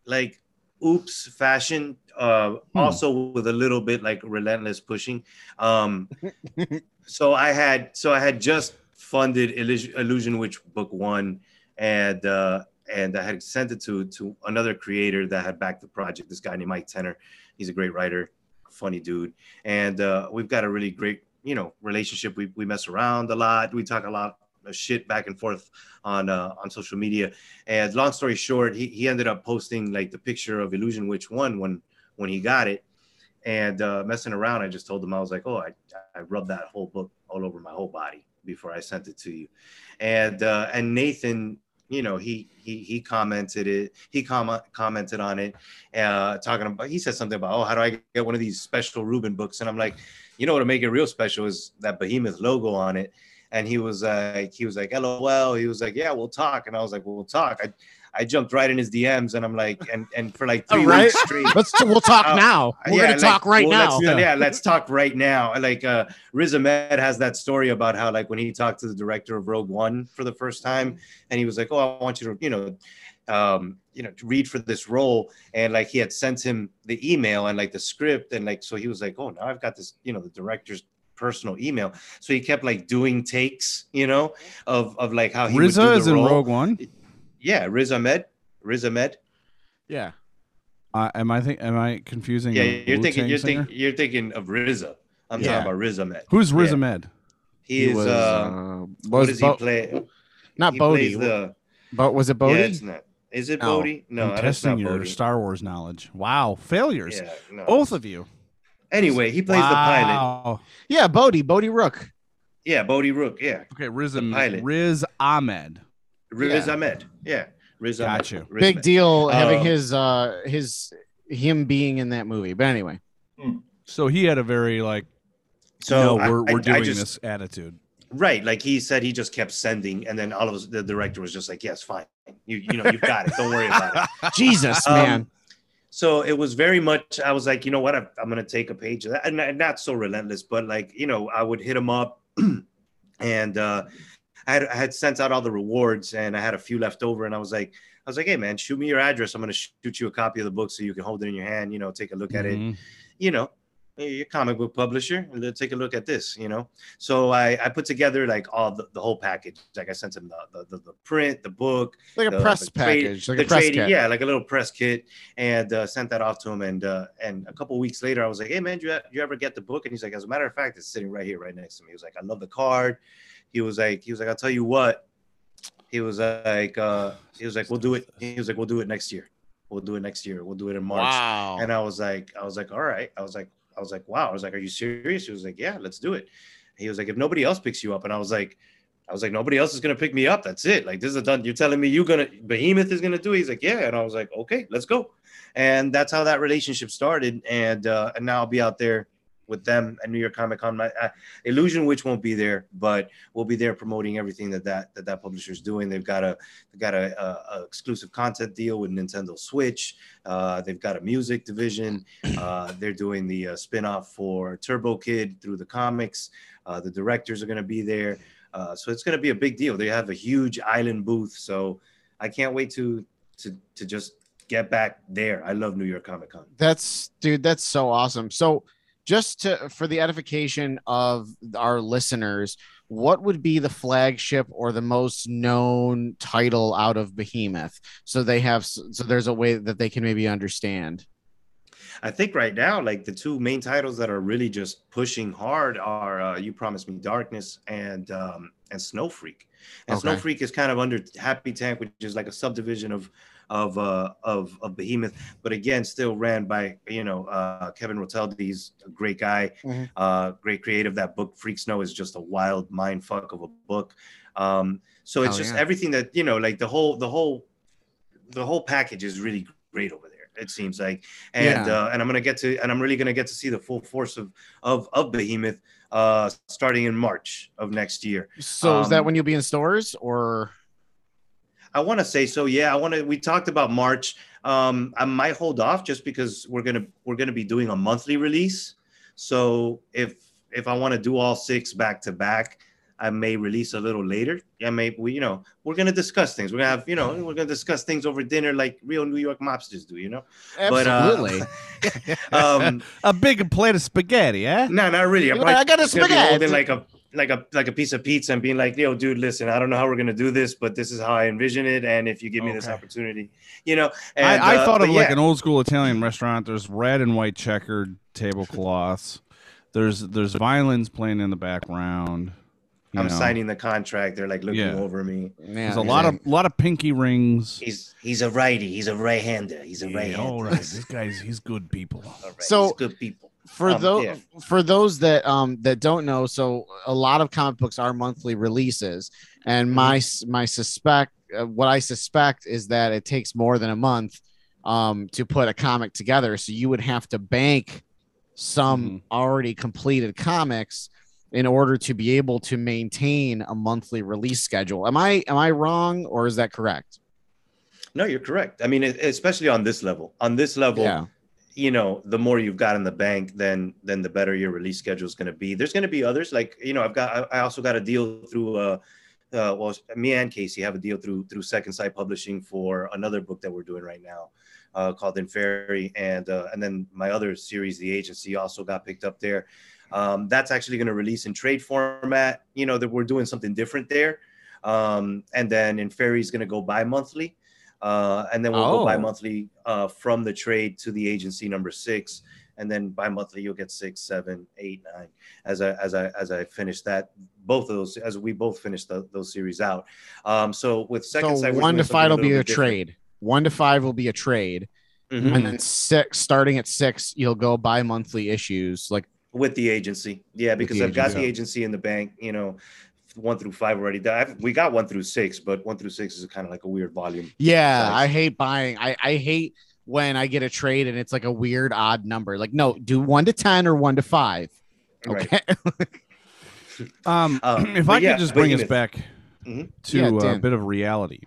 like oops fashion. Uh, also with a little bit like relentless pushing. Um, so I had so I had just funded Illusion, Illusion Witch book one, and uh, and I had sent it to to another creator that had backed the project. This guy named Mike Tenner. He's a great writer, funny dude, and uh, we've got a really great you know relationship. We we mess around a lot. We talk a lot of shit back and forth on uh, on social media. And long story short, he he ended up posting like the picture of Illusion Witch one when when he got it and uh, messing around, I just told him I was like, "Oh, I, I rubbed that whole book all over my whole body before I sent it to you," and uh, and Nathan, you know, he he he commented it, he comment commented on it, uh, talking about he said something about, "Oh, how do I get one of these special Ruben books?" And I'm like, "You know what to make it real special is that Behemoth logo on it." And he was like, he was like, "LOL." He was like, "Yeah, we'll talk," and I was like, "We'll talk." I I jumped right in his DMs, and I'm like, and and for like three Right? weeks straight. Let's we'll talk Uh, now. We're yeah, gonna like, talk right well, now. let's- yeah. let's talk right now. Like uh Riz Ahmed has that story about how like when he talked to the director of Rogue One for the first time, and he was like, "Oh, I want you to, you know, um, you know, to read for this role," and like he had sent him the email and like the script, and like so he was like, "Oh, now I've got this, you know, the director's." personal email so he kept like doing takes you know of of like how he would do RZA the is in. Rogue One. Yeah Riz Ahmed Riz Ahmed Yeah. Uh, am I think? Am I confusing? Yeah, you're thinking Wu-Tang you're, singer? think, you're thinking of RZA. I'm Yeah. talking about Riz Ahmed. Who's Riz Yeah. Ahmed? He, He is. was, uh, uh, what does Bo- he play? Not he Bodhi. plays The, But was it Yeah, Bodhi? it's not. Is it No. Bodhi? No, I'm testing your Bodhi. Star Wars knowledge. Wow, failures. Yeah, no. Both of you. Anyway, he plays the pilot. Wow. yeah, Bodhi. Bodhi Rook. Yeah, Bodhi Rook. Yeah, Okay, Riz, The Ahmed- pilot. Riz Ahmed. Riz Yeah. Ahmed. Yeah, Riz Ahmed. Got you. Riz Big Ahmed. deal having Um, his uh his him being in that movie. But anyway, So he had a very like, So no, we're, I- we're doing just- this attitude. Right, like he said, he just kept sending, and then all of us, the director was just like, "Yes, fine, you you know, you've got it. Don't worry about it." Jesus, Um, man. so it was very much. I was like, you know what? I'm, I'm gonna take a page of that, and not- not so relentless, but like you know, I would hit him up, and uh, I had I had sent out all the rewards, and I had a few left over, and I was like, I was like, hey man, shoot me your address. I'm gonna shoot you a copy of the book so you can hold it in your hand. You know, take a look at it. Mhm. You know, a comic book publisher. Let's take a look at this. You know, so I I put together like all the, the whole package. Like I sent him the the, the, the print, the book, Like a the- press the trade- package, like the a press trading- kit. yeah, like a little press kit, and uh, sent that off to him. And uh, and a couple weeks later, I was like, "Hey man, do you, you ever get the book?" And he's like, "As a matter of fact, it's sitting right here, right next to me." He was like, "I love the card." He was like, "He was like, I'll tell you what." He was like, uh, "He was like, we'll do it." He was like, "We'll do it next year. We'll do it next year. We'll do it in March." Wow. And I was like, I was like, "All right." I was like, I was like, "Wow." I was like, "Are you serious?" He was like, "Yeah, let's do it." He was like, "If nobody else picks you up," and I was like. I was like, nobody else is gonna pick me up. That's it. Like this is done. You're telling me you're gonna Behemoth is gonna do it. He's like, yeah. And I was like, okay, let's go. And that's how that relationship started. And uh, and now I'll be out there with them at New York Comic Con. Uh, Illusion Witch won't be there, but we'll be there promoting everything that that that, that publisher is doing. They've got a they've got a, a, a exclusive content deal with Nintendo Switch. Uh, they've got a music division. Uh, they're doing the uh, spinoff for Turbo Kid through the comics. Uh, the directors are going to be there. Uh, so it's going to be a big deal. They have a huge island booth, so I can't wait to to to just get back there. I love New York Comic Con. That's dude, that's so awesome. So just to for the edification of our listeners, what would be the flagship or the most known title out of Behemoth? So they have so there's a way that they can maybe understand. I think right now, like the two main titles that are really just pushing hard are uh, "You Promised Me Darkness" and um, and Snow Freak. And Snow Freak is kind of under Happy Tank, which is like a subdivision of of uh, of of Behemoth, but again, still ran by you know uh, Kevin Roteldi. He's a great guy, Mhm. uh, great creative. That book, Freak Snow, is just a wild mind fuck of a book. Um, so it's Hell just yeah. everything that you know, like the whole the whole the whole package is really great over there. It seems like, and Yeah. uh, and I'm gonna get to, and I'm really gonna get to see the full force of of of Behemoth uh, starting in March of next year. So is that Um, when you'll be in stores or I want to say so. Yeah, I want to. We talked about March. Um, I might hold off just because we're gonna we're gonna be doing a monthly release. So if if I want to do all six back to back, I may release a little later. Yeah, maybe we, you know, we're gonna discuss things. We're gonna have, you know, we're gonna discuss things over dinner like real New York mobsters do. You know. But, uh, absolutely? Um, A big plate of spaghetti, eh? no, not really. Yeah, probably I got a just gonna be spaghetti. holding like a like a like a piece of pizza and being like, "Yo, dude, listen, I don't know how we're gonna do this, but this is how I envision it, and if you give me this opportunity, you know." And, I, I uh, thought of but like an old school Italian restaurant. There's red and white checkered tablecloths. There's there's violins playing in the background. you I'm know. signing the contract. They're like looking Yeah. over me. Yeah, There's a lot of lot of pinky rings. He's he's a righty. He's a right-hander. He's a Yeah, right-hander. all right, this guy's he's good people. All right, So- he's good people. For Um, those yeah. for those that um that don't know so a lot of comic books are monthly releases and my s my suspect uh, what i suspect is that it takes more than a month um to put a comic together so you would have to bank some Mhm. already completed comics in order to be able to maintain a monthly release schedule am i am i wrong or is that correct No, you're correct. I mean, especially on this level. On this level, yeah you know, the more you've got in the bank, then then the better your release schedule is going to be. There's going to be others like you know, I've got I also got a deal through uh, uh well, me and Casey have a deal through through Second Sight Publishing for another book that we're doing right now, uh, called In Fairy, and uh, and then my other series, The Agency, also got picked up there. Um, that's actually going to release in trade format. You know that we're doing something different there, um, and then In Fairy is going to go bi monthly. Uh, and then we'll Oh. go bi-monthly uh, from the trade to the agency number six, and then bi-monthly you'll get six, seven, eight, nine. As I as I as I finish that, both of those as we both finish the, those series out. Um, so with second so sight, one to five will be a different. trade. One to five will be a trade, Mhm. and then six, starting at six, you'll go bi-monthly issues. Like with the agency. Yeah, because I've got the agency in the bank. You know, one through five already. I've, we got one through six, but one through six is kind of like a weird volume. Yeah, size. I hate buying. I, I hate when I get a trade and it's like a weird odd number. Like, no, do one to ten or one to five. Right. Okay. Um, Uh, if I yeah, could just bring us Edith- back Mhm. to Yeah, uh, a bit of reality.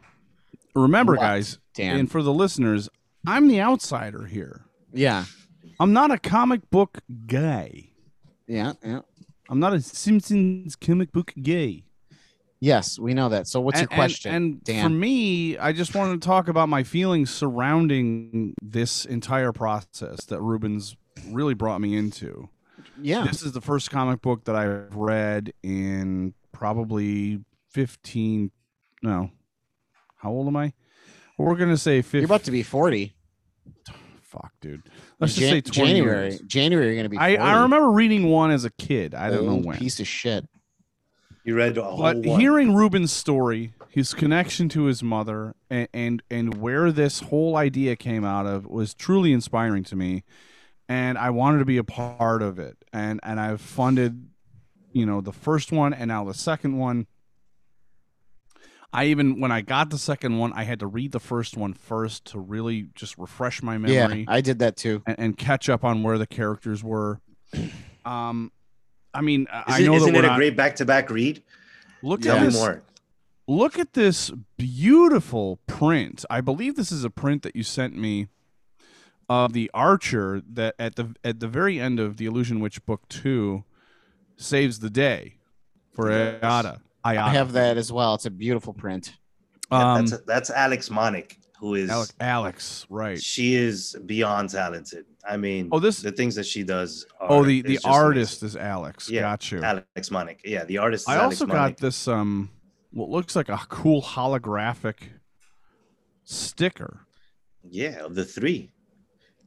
Remember, What, guys, Dan? and for the listeners, I'm the outsider here. yeah. I'm not a comic book guy. Yeah. Yeah. I'm not a Simpsons comic book gay. Yes, we know that. So what's and, your question, And, and Dan? for me, I just wanted to talk about my feelings surrounding this entire process that Rubens really brought me into. yeah. This is the first comic book that I've read in probably 15. No. How old am I? We're going to say 15. You're about to be 40. Fuck, dude. Let's Jan- just say 20 January. years. January, you're going to be I, 40. I remember reading one as a kid. I don't know oh, when. Piece of shit. You read a whole but one. hearing Ruben's story, his connection to his mother, and, and and where this whole idea came out of was truly inspiring to me, and I wanted to be a part of it. And and I've funded, you know, the first one and now the second one. I even when I got the second one, I had to read the first one first to really just refresh my memory Yeah, I did that too. and, and catch up on where the characters were. Um, I mean, I Is it- know isn't that it a not- great back-to-back read? Look Tell at me this. more. Look at this beautiful print. I believe this is a print that you sent me of the archer that at the at the very end of the Illusion Witch book two saves the day for Yes. Ayada. I have that as well. It's a beautiful print. Um, that's that's Alex Monick, who is Alex, Alex, right? she is beyond talented. I mean, Oh, this- the things that she does. Are, Oh, the the artist amazing. is Alex. Yeah, Got you. Alex Monick. Yeah, the artist. Is I Alex also Monick. got this um what looks like a cool holographic sticker. Yeah, of the three.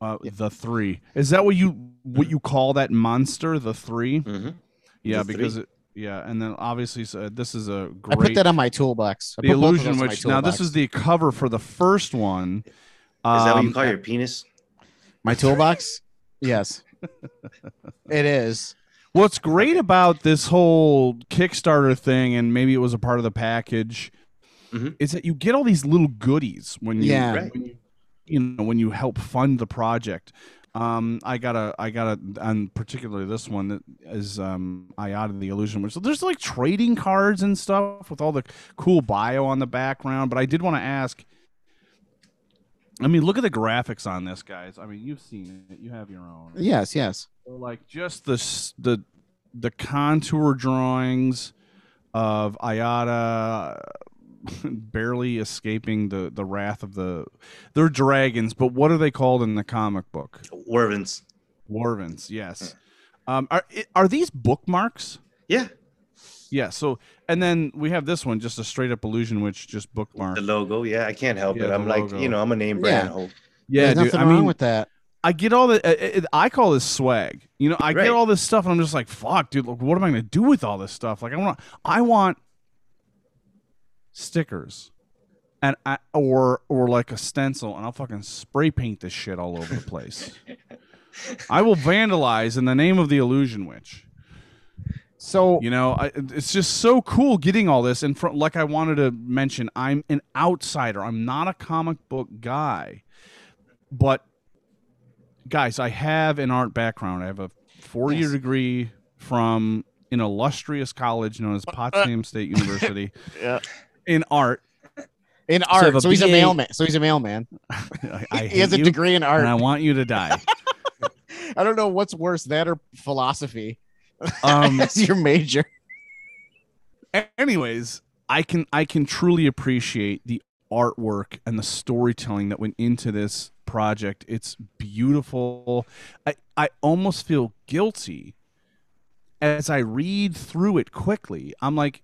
Uh, The three is that what you what you call that monster? The 3 Mm-hmm. Yeah, The because three. it, yeah, and then obviously so this is a great I put that on my toolbox. I the put both of illusion those on my which now this is the cover for the first one. Is that what you Um, call your penis? my toolbox. yes, it is. What's great about this whole Kickstarter thing, and maybe it was a part of the package, Mhm. is that you get all these little goodies when you, Yeah. When you, you know, when you help fund the project. Um, I got a, I got a, and particularly this one that is um, Ayada the Illusion, Witch so there's like trading cards and stuff with all the cool bio on the background. But I did want to ask. I mean, look at the graphics on this, guys. I mean, you've seen it. You have your own. Yes, yes. So, like just the the the contour drawings of Ayada barely escaping the the wrath of the they're dragons, but what are they called in the comic book? Wervins. Warvens, yes. Um, are are these bookmarks? Yeah, Yeah. So and then we have this one, just a straight up illusion, witch just bookmark. the logo. Yeah, I can't help Yeah, it. I'm like, logo. you know, I'm a name brand. hoe. Yeah, There's dude. nothing I wrong mean, with that. I get all the. Uh, I call this swag. You know, I Right. get all this stuff, and I'm just like, "Fuck, dude! Look, what am I going to do with all this stuff? Like, I want, I want stickers, and I, or or like a stencil, and I'll fucking spray paint this shit all over the place. I will vandalize in the name of the illusion witch. So You know, I, it's just so cool getting all this. And from, like I wanted to mention, I'm an outsider. I'm not a comic book guy, but guys, I have an art background. I have a four-year Yes. degree from an illustrious college known as Potsdam State University Yeah. In art. in I have a art, so he's a mailman. So he's a mailman. He has a degree in art. and I want you to die. I don't know what's worse, that or philosophy. Um, That's your major. Anyways i can i can truly appreciate the artwork and the storytelling that went into this project it's beautiful i i almost feel guilty as i read through it quickly i'm like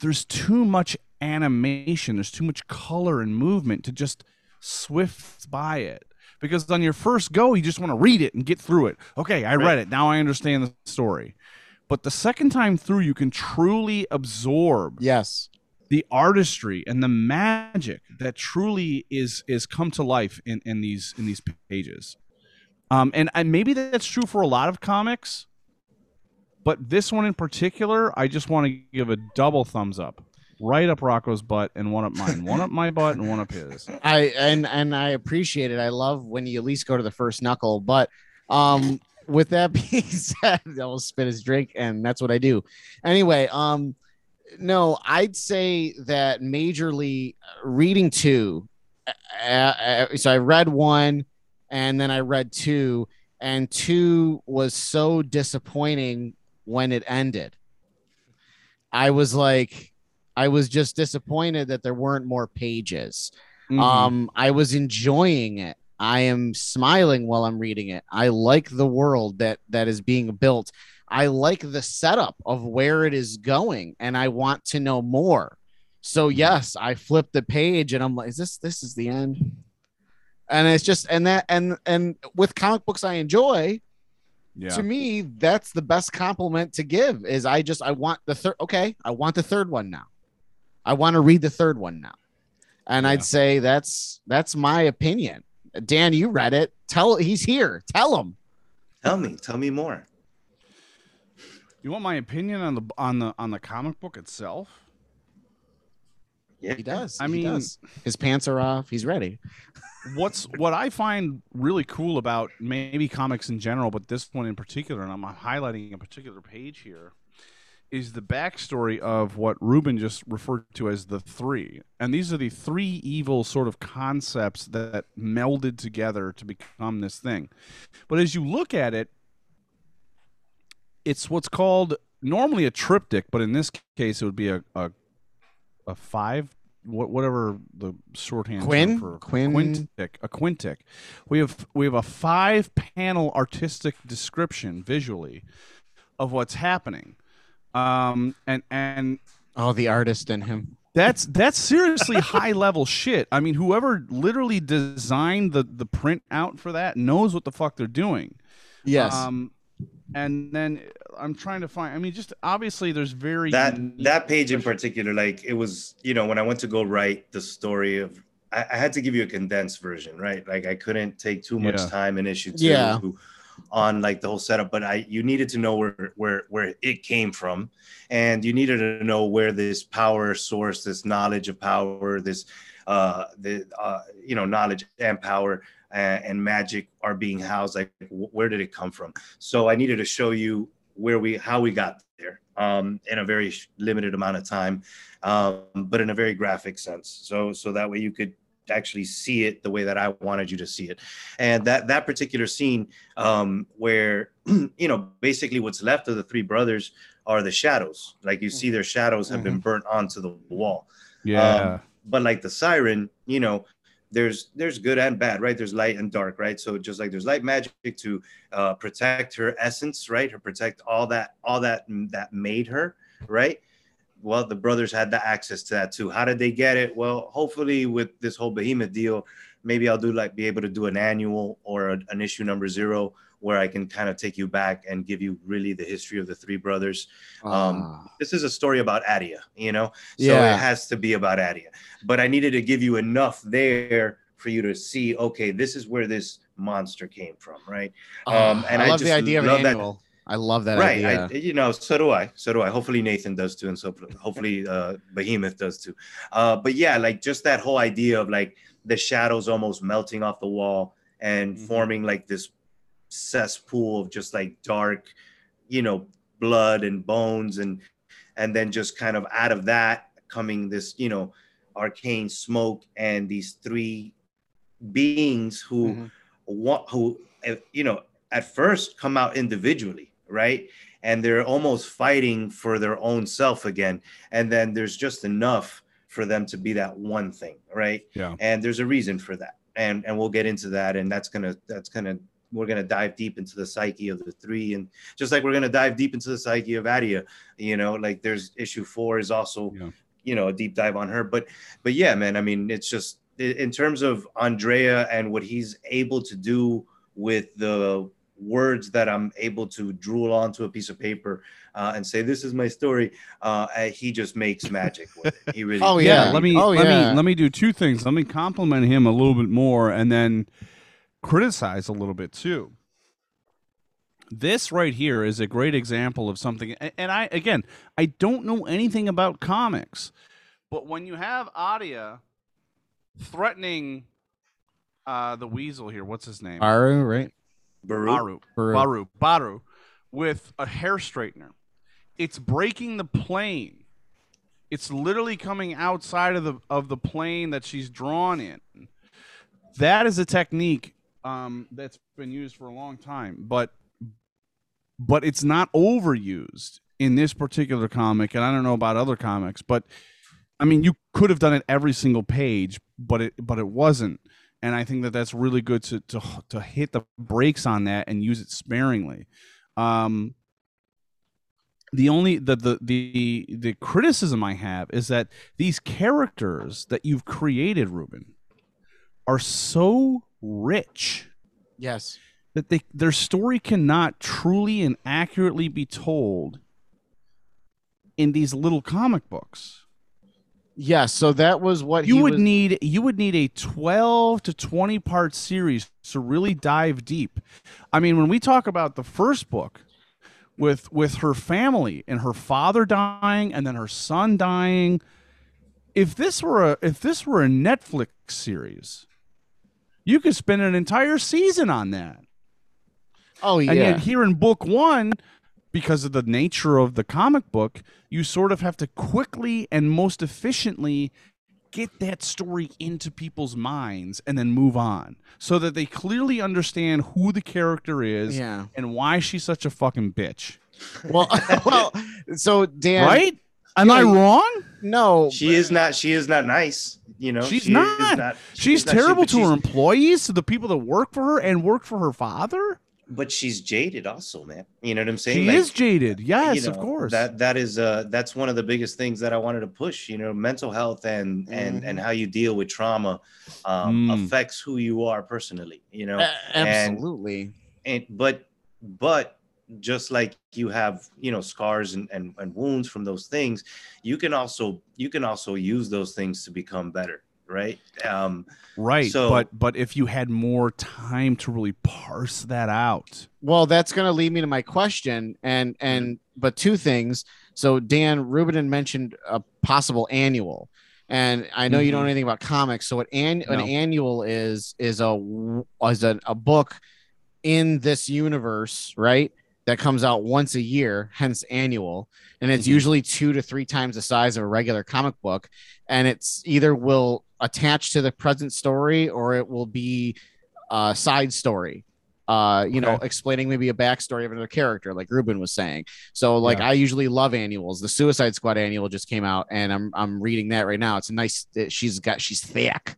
there's too much animation. There's too much color and movement to just swift by it. Because on your first go, you just want to read it and get through it. Okay, I read it. Now I understand the story. But the second time through, you can truly absorb yes the artistry and the magic that truly is is come to life in, in these in these pages. Um, and, and maybe that's true for a lot of comics, but this one in particular, I just want to give a double thumbs up, right up Rocco's butt and one up mine, one up my butt and one up his. I and and I appreciate it. I love when you at least go to the first knuckle. But um, with that being said, I'll spit his drink, and that's what I do. Anyway, um, no, I'd say that majorly reading two. Uh, uh, so I read one, and then I read two, and two was so disappointing when it ended. I was like, I was just disappointed that there weren't more pages. Mhm. Um, I was enjoying it. I am smiling while I'm reading it. I like the world that that is being built. I like the setup of where it is going, and I want to know more. So yes, I flipped the page, and I'm like, "Is this this is the end?" And it's just and that and and with comic books I enjoy, Yeah. to me that's the best compliment to give is i just i want the third okay i want the third one now. I want to read the third one now. And i'd say that's that's my opinion. Dan you read it. Tell he's here. Tell him. Tell me, tell me more. You want my opinion on the on the on the comic book itself? Yeah, he does I He mean- does. his pants are off he's ready what's what I find really cool about maybe comics in general, but this one in particular, and I'm highlighting a particular page here, is the backstory of what Ruben just referred to as the three. And these are the three evil sort of concepts that melded together to become this thing. But as you look at it, it's what's called normally a triptych, but in this case, it would be a a, a five, wha- whatever the shorthand term Quin? for Quin- quintic, a quintic. We have we have a five panel artistic description visually of what's happening, um, and and oh the artist in him that's that's seriously high level shit. I mean, whoever literally designed the the print out for that knows what the fuck they're doing. Yes. Um, and then I'm trying to find. I mean, just obviously, there's very that that page in particular like it was you know when i went to go write the story of i, I had to give you a condensed version right like i couldn't take too much Yeah. time in issue two Yeah. on like the whole setup but i you needed to know where where where it came from and you needed to know where this power source this knowledge of power this uh the uh you know knowledge and power and, magic are being housed like where did it come from so i needed to show you where we how we got there um, in a very limited amount of time, um, but in a very graphic sense. So so that way you could actually see it the way that I wanted you to see it. And that that particular scene um, where you know basically what's left of the three brothers are the shadows. Like you see their shadows have been burnt onto the wall. Yeah. Um, but like the siren, you know, there's there's good and bad, right? There's light and dark, right? So just like there's light magic to uh, protect her essence, right? Or protect all that all that that made her, right? Well, the brothers had the access to that too. How did they get it? Well, hopefully with this whole behemoth deal, maybe I'll do like be able to do an annual or a- an issue number zero where I can kind of take you back and give you really the history of the three brothers. Um, this is a story about Adia, you know, so Yeah. it has to be about Adia. But I needed to give you enough there for you to see, okay, this is where this monster came from, right? Um, I love the just idea of an love that- annual. I love that right idea. I, you know so do i so do i hopefully nathan does too and so hopefully uh behemoth does too uh but yeah like just that whole idea of like the shadows almost melting off the wall and Mm-hmm. forming like this cesspool of just like dark you know blood and bones and and then just kind of out of that coming this you know arcane smoke and these three beings who Mm-hmm. want who uh, you know at first come out individually right and they're almost fighting for their own self again and then there's just enough for them to be that one thing right Yeah. and there's a reason for that and and we'll get into that and that's gonna that's gonna we're gonna dive deep into the psyche of the three and just like we're gonna dive deep into the psyche of adia you know like there's issue four is also you know a deep dive on her. But but yeah, man, I mean, it's just in terms of Andrea and what he's able to do with the words that I'm able to drool onto a piece of paper uh, and say this is my story. Uh, uh, he just makes magic with it. He really. Oh, yeah, yeah. let me Oh, let yeah. me let me do two things. Let me compliment him a little bit more and then criticize a little bit too. This right here is a great example of something and I again, I don't know anything about comics. But when you have Adia threatening uh the weasel here, what's his name? Aru, right? Baru. Baru. Baru. Baru. Baru. With a hair straightener. It's breaking the plane. It's literally coming outside of the of the plane that she's drawn in. That is a technique um, that's been used for a long time, but but it's not overused in this particular comic. And I don't know about other comics, but I mean, you could have done it every single page, but it but it wasn't. And I think that that's really good to to to hit the brakes on that and use it sparingly. Um, the only the, the the the criticism I have is that these characters that you've created, Ruben, are so rich Yes. that they their story cannot truly and accurately be told in these little comic books. Yes. So that was what You would was- need you would need a 12 to 20 part series to really dive deep. I mean, when we talk about the first book with with her family and her father dying and then her son dying, if this were a if this were a Netflix series, you could spend an entire season on that. Oh yeah. And yet here in book one, because of the nature of the comic book, you sort of have to quickly and most efficiently get that story into people's minds and then move on so that they clearly understand who the character is Yeah. and why she's such a fucking bitch. well, well. So Dan, right? Am I wrong? No. She is not. She is not nice. You know. She's she is not. she She's is not- she- terrible but to her employees, to the people that work for her and work for her father. But she's jaded, also, man. You know what I'm saying? She Like, is jaded. Yes, you of course. That that is uh that's one of the biggest things that I wanted to push. You know, mental health and and and how you deal with trauma um, Mm. affects who you are personally. You know, A- And- absolutely. and but but just like you have you know scars and, and and wounds from those things you can also you can also use those things to become better right um Right, so but but if you had more time to really parse that out, Well, that's going to lead me to my question, and and but two things. So Dan Rubin mentioned a possible annual, and I know you don't know anything about comics. So what an, an No. annual is is a is a, a book in this universe, right? That comes out once a year, hence annual, and it's Mhm. usually two to three times the size of a regular comic book, and it's either will attach to the present story or it will be a side story uh you know explaining maybe a backstory of another character like ruben was saying. So like Yeah. i usually love annuals. The suicide squad annual just came out and i'm i'm reading that right now. It's a nice she's got she's thick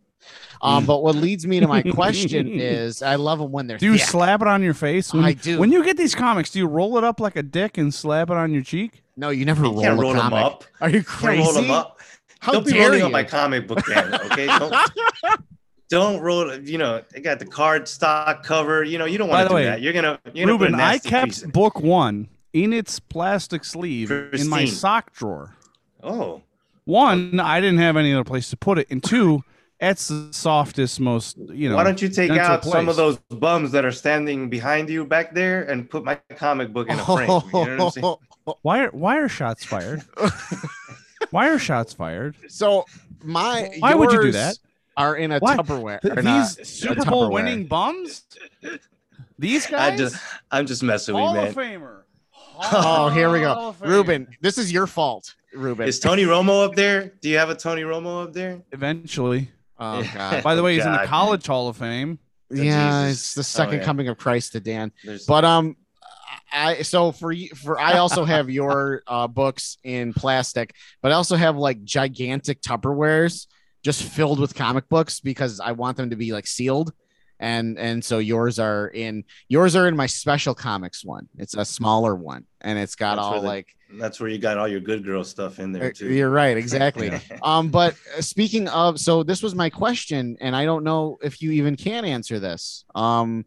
um but what leads me to my question is i love them when they're do you thick. slap it on your face? When I you- do. When you get these comics, do you roll it up like a dick and slap it on your cheek? no you never you roll, can't a roll them up are you You can't roll crazy them up How don't be dare rolling you? up my comic book Dan, okay don't don't roll you know they got the card stock cover you know you don't want to do way, that you're gonna you're gonna Ruben, I kept piece book one in its plastic sleeve in my sock drawer. oh One, I didn't have any other place to put it, and two, that's the softest, most you know. why don't you take central out some of those bums that are standing behind you back there and put my comic book in a frame you know what i'm saying Why are why are shots fired? why are shots fired? so my Why would you do that? are in a Why? tupperware Th- or not, these a Super Bowl winning bums? These guys. I guys? just i'm just messing with Hall you of man Famer. oh here we go of ruben this is your fault ruben is tony romo up there do you have a tony romo up there Eventually. Oh god By the way, he's in the God. College Hall of Fame. yeah Jesus. it's the Oh, second yeah. coming of christ to dan There's- but um i so for you for i also have your uh books in plastic but i also have like gigantic tupperwares just filled with comic books because i want them to be like sealed and and so yours are in yours are in my special comics one. It's a smaller one, and it's got That's all the- like That's where you got all your good girl stuff in there Uh, too. You're right, exactly. Yeah. um, but uh, speaking of, so this was my question, and I don't know if you even can answer this. Um,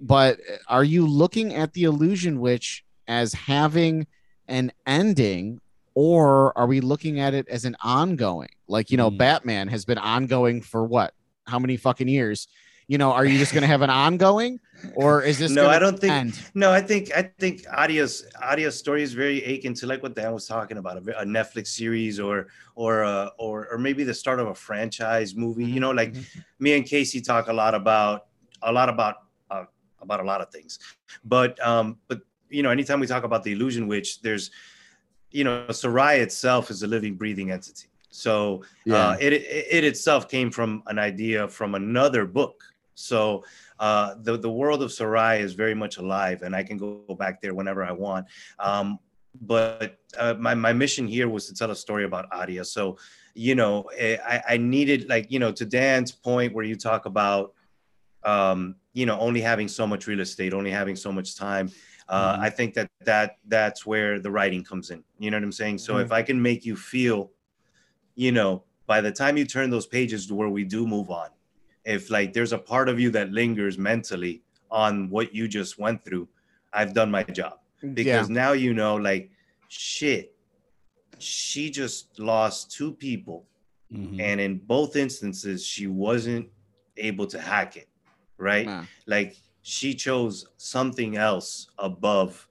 but are you looking at the illusion witch as having an ending, or are we looking at it as an ongoing? Like you know, Hmm. Batman has been ongoing for what? How many fucking years? You know, are you just going to have an ongoing, or is this no, I don't think. end? No, I think I think Adia's Adia's story is very akin to like what Dan was talking about, a, a Netflix series or or uh, or or maybe the start of a franchise movie. You know, like me and Casey talk a lot about a lot about uh, about a lot of things, but um, but you know, anytime we talk about the illusion witch, there's you know, Sarai itself is a living, breathing entity. So Yeah. uh, it, it it itself came from an idea from another book. So uh, the the world of Sarai is very much alive, and I can go back there whenever I want. Um, but uh, my my mission here was to tell a story about Adia. So you know, eh, I, I needed like you know to Dan's point where you talk about um, you know only having so much real estate, only having so much time. Uh, I think that that that's where the writing comes in. You know what I'm saying? So if I can make you feel, you know, by the time you turn those pages to where we do move on, if like there's a part of you that lingers mentally on what you just went through, I've done my job because now you know, like, shit, she just lost two people, Mhm. and in both instances, she wasn't able to hack it, right? Yeah. Like she chose something else above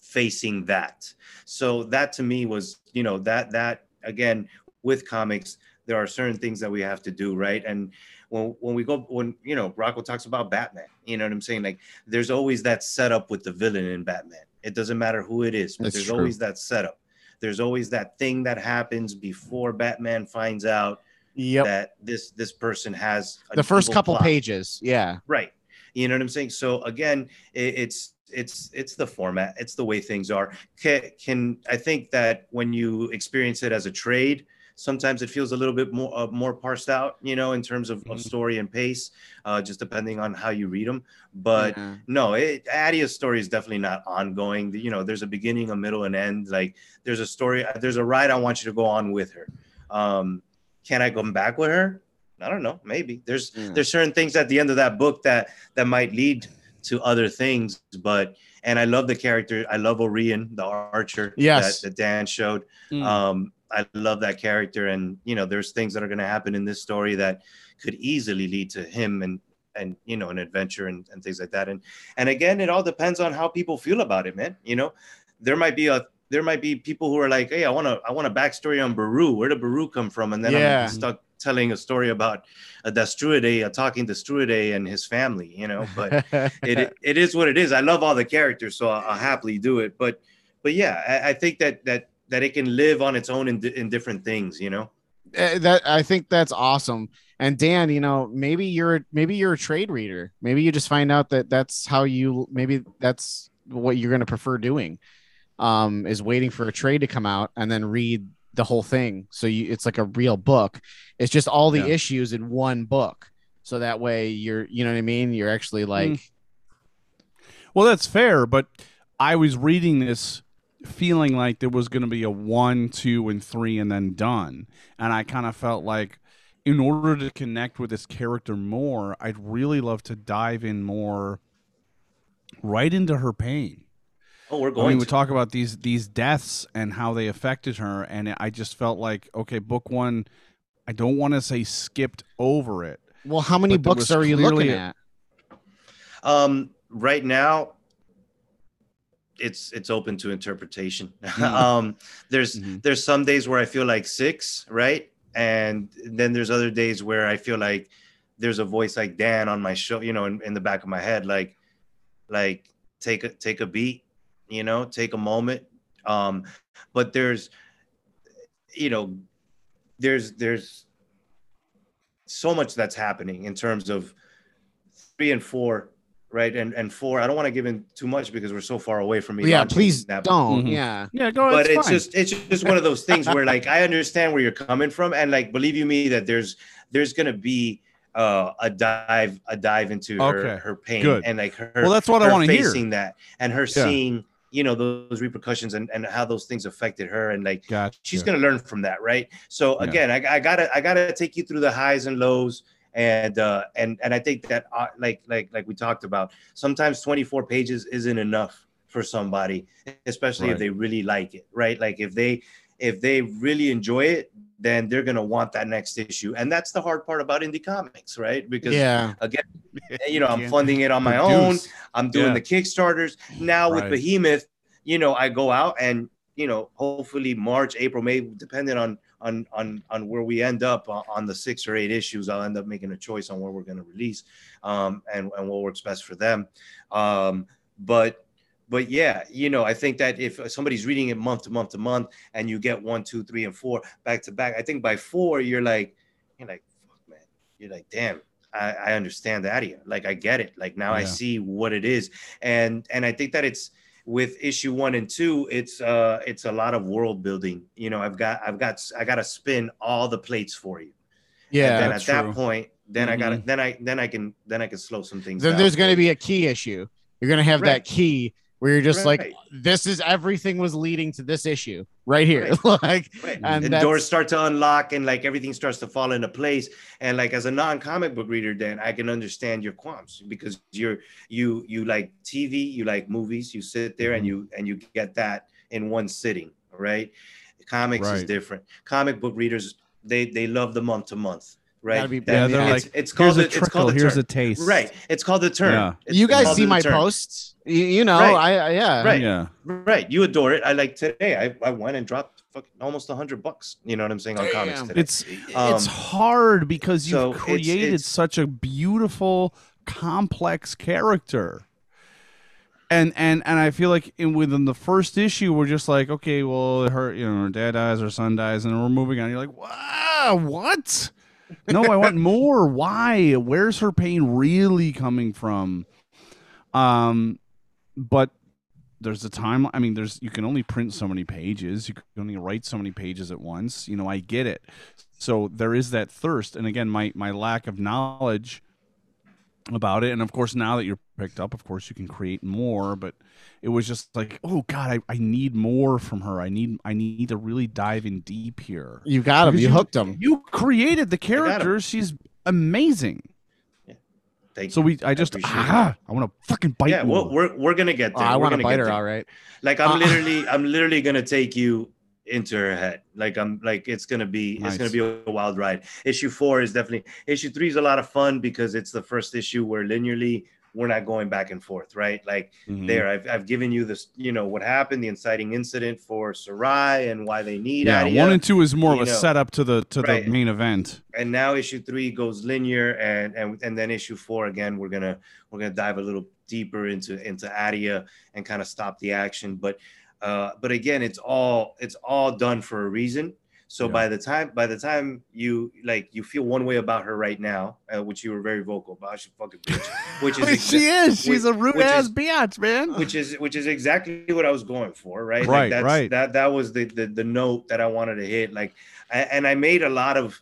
facing that. So that to me was, you know, that that again with comics, there are certain things that we have to do, right? And when when we go when you know Rocco talks about Batman, you know what I'm saying? Like there's always that setup with the villain in Batman. It doesn't matter who it is, but there's true. always that setup. There's always that thing that happens before Batman finds out Yep. that this this person has the first couple plot. pages, yeah. Right. You know what I'm saying? So again, it, it's it's it's the format, it's the way things are. Can, can I think that when you experience it as a trade, sometimes it feels a little bit more uh, more parsed out, you know, in terms of, of story and pace, uh, just depending on how you read them. But Yeah. no, it, Adia's story is definitely not ongoing. You know, there's a beginning, a middle, and end. Like there's a story, there's a ride I want you to go on with her. Um, can I come back with her? I don't know. Maybe there's Yeah. there's certain things at the end of that book that that might lead to other things. But and I love the character. I love Orion, the archer. Yes. that, that Dan showed. Mm. Um, I love that character, and you know, there's things that are going to happen in this story that could easily lead to him and and you know an adventure and, and things like that. And and again, it all depends on how people feel about it, man. You know, there might be a there might be people who are like, hey, I want to I want a backstory on Baru. Where did Baru come from? And then Yeah. I'm stuck telling a story about a Dastruide, uh, talking to Struide and his family. You know, but it it is what it is. I love all the characters, so I'll, I'll happily do it. But but yeah, I, I think that that that it can live on its own in, in different things. You know. Uh, that I think that's awesome. And Dan, you know, maybe you're maybe you're a trade reader. Maybe you just find out that that's how you maybe that's what you're going to prefer doing. Um, is waiting for a trade to come out and then read the whole thing. So you it's like a real book. It's just all the Yeah. issues in one book. So that way you're you know what I mean? You're actually like Well, that's fair, but I was reading this feeling like there was going to be a one, two, and three, and then done. And I kind of felt like, in order to connect with this character more, I'd really love to dive in more right into her pain. Oh, we're I going mean, we talk about these these deaths and how they affected her, and I just felt like, okay, book one, I don't want to say skipped over it. well, how many books are you looking clearly a- at? Um, right now, it's it's open to interpretation. um, there's Mhm. there's some days where I feel like six, right, and then there's other days where I feel like there's a voice like Dan on my show, you know, in, in the back of my head, like like take a take a beat, you know, take a moment. Um, but there's you know, there's there's so much that's happening in terms of three and four, right? And and four, I don't want to give in too much because we're so far away from me. Yeah, please that don't. Mhm. Yeah. Yeah, go but it's it's just it's just one of those things where like I understand where you're coming from, and like believe you me that there's there's gonna be uh, a dive a dive into her Okay, her pain good. and like her Well, that's what I her wanna hear. facing that and her Yeah. seeing you know those repercussions and, and how those things affected her and like Gotcha. she's gonna learn from that right so Yeah. again I, I gotta i gotta take you through the highs and lows and uh and and i think that uh, like like like we talked about sometimes 24 pages isn't enough for somebody especially if they really like it right? Like if they if they really enjoy it then they're gonna want that next issue. And that's the hard part about indie comics right? Because Yeah. again you know i'm funding it on my own. I'm doing Yeah. the kickstarters. Now with behemoth you know i go out and you know hopefully march april may depending on on on on where we end up on, the six or eight issues i'll end up making a choice on where we're going to release um and and what works best for them um but but yeah you know i think that if somebody's reading it month to month to month and you get one two three and four back to back i think by four you're like you're like fuck man you're like damn I, I understand that here. Like I get it. Like now I see what it is. And and I think that it's with issue one and two, it's uh it's a lot of world building. You know, I've got I've got I gotta spin all the plates for you. Yeah. and then at true. that point, then I gotta Mhm. then I then I can then I can slow some things Then down. there's going to be a key issue. You're going to have Right. that key where you're just like, this is everything was leading to this issue right here. like, Right. and And, doors start to unlock and like everything starts to fall into place. And like as a non-comic book reader, then I can understand your qualms because you're you you like TV, you like movies, you sit there Mm-hmm. and you and you get that in one sitting, right? Comics is different. Comic book readers, they they love the month to month, right? Gotta be- Yeah, they're it's, like, it's here's called a the, it's called the here's turn. a taste. Right. It's called the turn. Yeah. It's you guys see my turn. posts. You, you know, Right. I, I yeah. Right. Yeah. Right. You adore it. I like today. I, I went and dropped fucking almost a hundred bucks. You know what I'm saying on comics today. It's it's Um, hard because you've so it's- created it's- such a beautiful, complex character. And and and I feel like in within the first issue, we're just like, okay, well, her, you know, her dad dies, her son dies, and we're moving on. You're like, wow, what? No, I want more. Why? Where's her pain really coming from? Um, but there's a time. I mean, there's you can only print so many pages. You can only write so many pages at once. You know, I get it. So there is that thirst, and again, my my lack of knowledge about it, and of course, now that you're picked up, of course, you can create more. But it was just like, oh God, I, I need more from her. I need I need to really dive in deep here. You got him. Because You hooked him. You created the character. She's amazing. Yeah. Thank you So we, I just, appreciate ah, I want to fucking bite. yeah, more. we're, we're we're gonna get Oh, there. I We're want to gonna bite get her. there. All right. Like I'm Uh, literally, I'm literally gonna take you into her head. Like I'm like it's gonna be it's gonna be a wild ride. Issue four is definitely issue three is a lot of fun because it's the first issue where linearly we're not going back and forth, right? Like Mhm. there, I've I've given you this, you know, what happened, the inciting incident for Sarai and why they need Yeah, Adia. one and two is more of a know. setup to the to Right. the main event. and now issue three goes linear and and and then issue four again we're gonna we're gonna dive a little deeper into into adia and kind of stop the action but uh but again it's all it's all done for a reason so Yeah. by the time by the time you like you feel one way about her right now uh, which you were very vocal about she fucking bitch which is she exa- is. She's a rude ass bitch, man. which is which is exactly what I was going for, right? Right, that's, right. That that was the, the the note that I wanted to hit. Like, I, and I made a lot of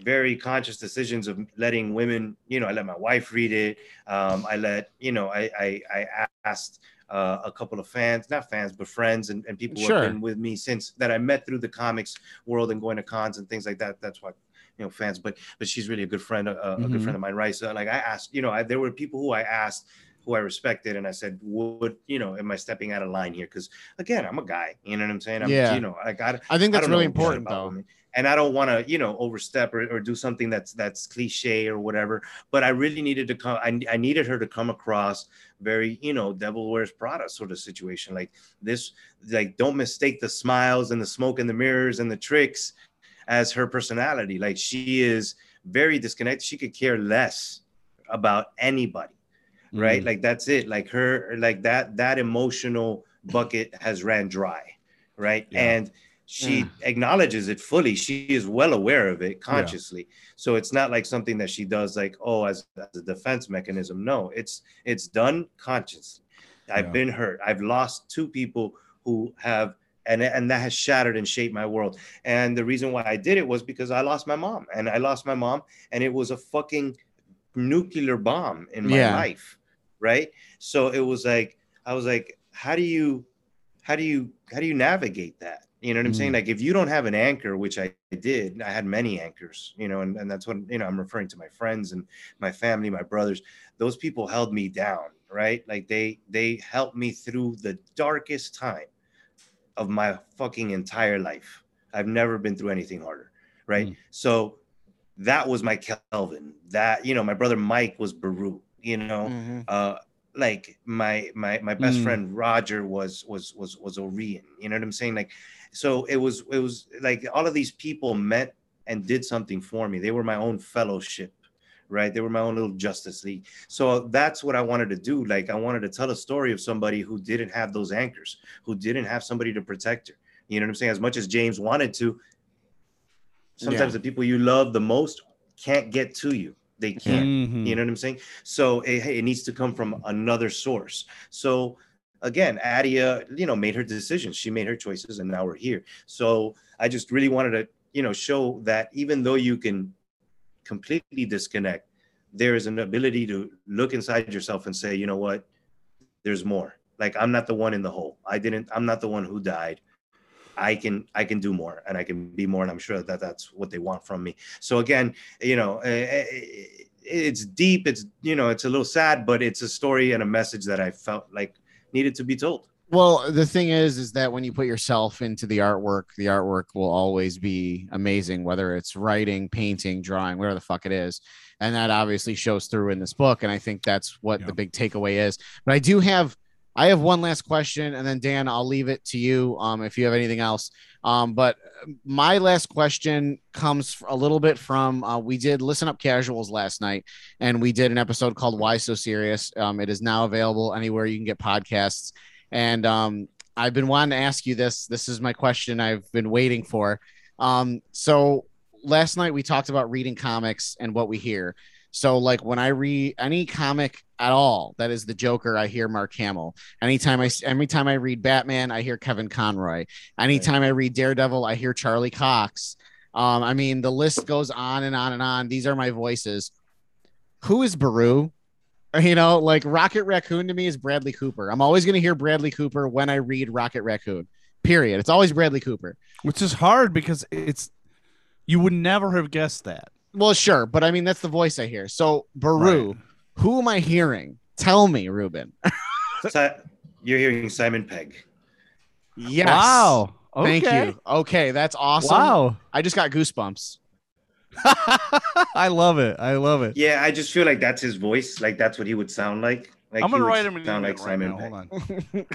very conscious decisions of letting women. You know, I let my wife read it. Um, I let you know, I I, I asked. Uh, a couple of fans, not fans, but friends and, and people who have been with me since that I met through the comics world and going to cons and things like that. That's why, you know, fans. But but she's really a good friend, a, a good Mhm. friend of mine, right? So like I asked, you know, I, there were people who I asked who I respected, and I said, "Would you know? Am I stepping out of line here? Because again, I'm a guy. You know what I'm saying? I'm, Yeah. You know, like I, I think that's don't really important, though. women. And I don't want to, you know, overstep or, or do something that's that's cliche or whatever. But I really needed to come. I, I needed her to come across very, you know, devil wears Prada sort of situation. Like this, like don't mistake the smiles and the smoke and the mirrors and the tricks as her personality. Like she is very disconnected. She could care less about anybody right? Mm. like that's it. Like her like that that emotional bucket has ran dry right? Yeah. and she acknowledges it fully. She is well aware of it consciously. So it's not like something that she does like oh as, as a defense mechanism. No it's it's done consciously. I've Yeah. been hurt. I've lost two people who have and and that has shattered and shaped my world. And the reason why I did it was because I lost my mom, and I lost my mom, and it was a fucking nuclear bomb in my Yeah. life, right? So it was like I was like, how do you, how do you, how do you navigate that? You know what I'm saying? Mm. Like if you don't have an anchor, which I did, I had many anchors, you know, and, and that's what you know, I'm referring to my friends and my family, my brothers. Those people held me down, right? Like they they helped me through the darkest time of my fucking entire life. I've never been through anything harder, right? Mm. So that was my Kelvin. That you know, my brother Mike was Baru. You know, Mhm. uh, like my my my best Mm. friend Roger was was was was Orion. You know what I'm saying? Like, so it was it was like all of these people met and did something for me. They were my own fellowship, right? They were my own little Justice League. So that's what I wanted to do. Like, I wanted to tell a story of somebody who didn't have those anchors, who didn't have somebody to protect her. You know what I'm saying? As much as James wanted to, sometimes Yeah. the people you love the most can't get to you. They can't. Mhm. You know what I'm saying? So it, it needs to come from another source. So again, Adia, you know, made her decisions. She made her choices, and now we're here. So I just really wanted to, you know, show that even though you can completely disconnect, there is an ability to look inside yourself and say, you know what, there's more. Like I'm not the one in the hole. I didn't. I'm not the one who died. I can I can do more and I can be more and I'm sure that that's what they want from me. So again, you know, eh, eh, it's deep. It's you know, it's a little sad, but it's a story and a message that I felt like needed to be told. Well, the thing is, is that when you put yourself into the artwork, the artwork will always be amazing, whether it's writing, painting, drawing, whatever the fuck it is. And that obviously shows through in this book. And I think that's what the big takeaway is. But I do have, I have one last question, and then Dan, I'll leave it to you um, if you have anything else. Um, but my last question comes a little bit from uh, we did listen up casuals last night, and we did an episode called "Why So Serious." Um, it is now available anywhere you can get podcasts. And um, I've been wanting to ask you this. This is my question I've been waiting for. Um, so last night we talked about reading comics and what we hear. So like when I read any comic at all that is the Joker, I hear Mark Hamill. Anytime I anytime I read Batman, I hear Kevin Conroy. Anytime I read Daredevil, I hear Charlie Cox. Um, I mean the list goes on and on and on. These are my voices. Who is Baru? You know, like Rocket Raccoon to me is Bradley Cooper. I'm always going to hear Bradley Cooper when I read Rocket Raccoon. Period. It's always Bradley Cooper. Which is hard because it's you would never have guessed that. Well, sure, but I mean that's the voice I hear. So Baru, who am I hearing? Tell me, Ruben. Si- you're hearing Simon Pegg. Yes. Wow. Thank you. Okay, that's awesome. Wow. I just got goosebumps. I love it. I love it. Yeah, I just feel like that's his voice. Like that's what he would sound like. Like I'm gonna write him an sound email like right Simon now. Pegg. Hold on.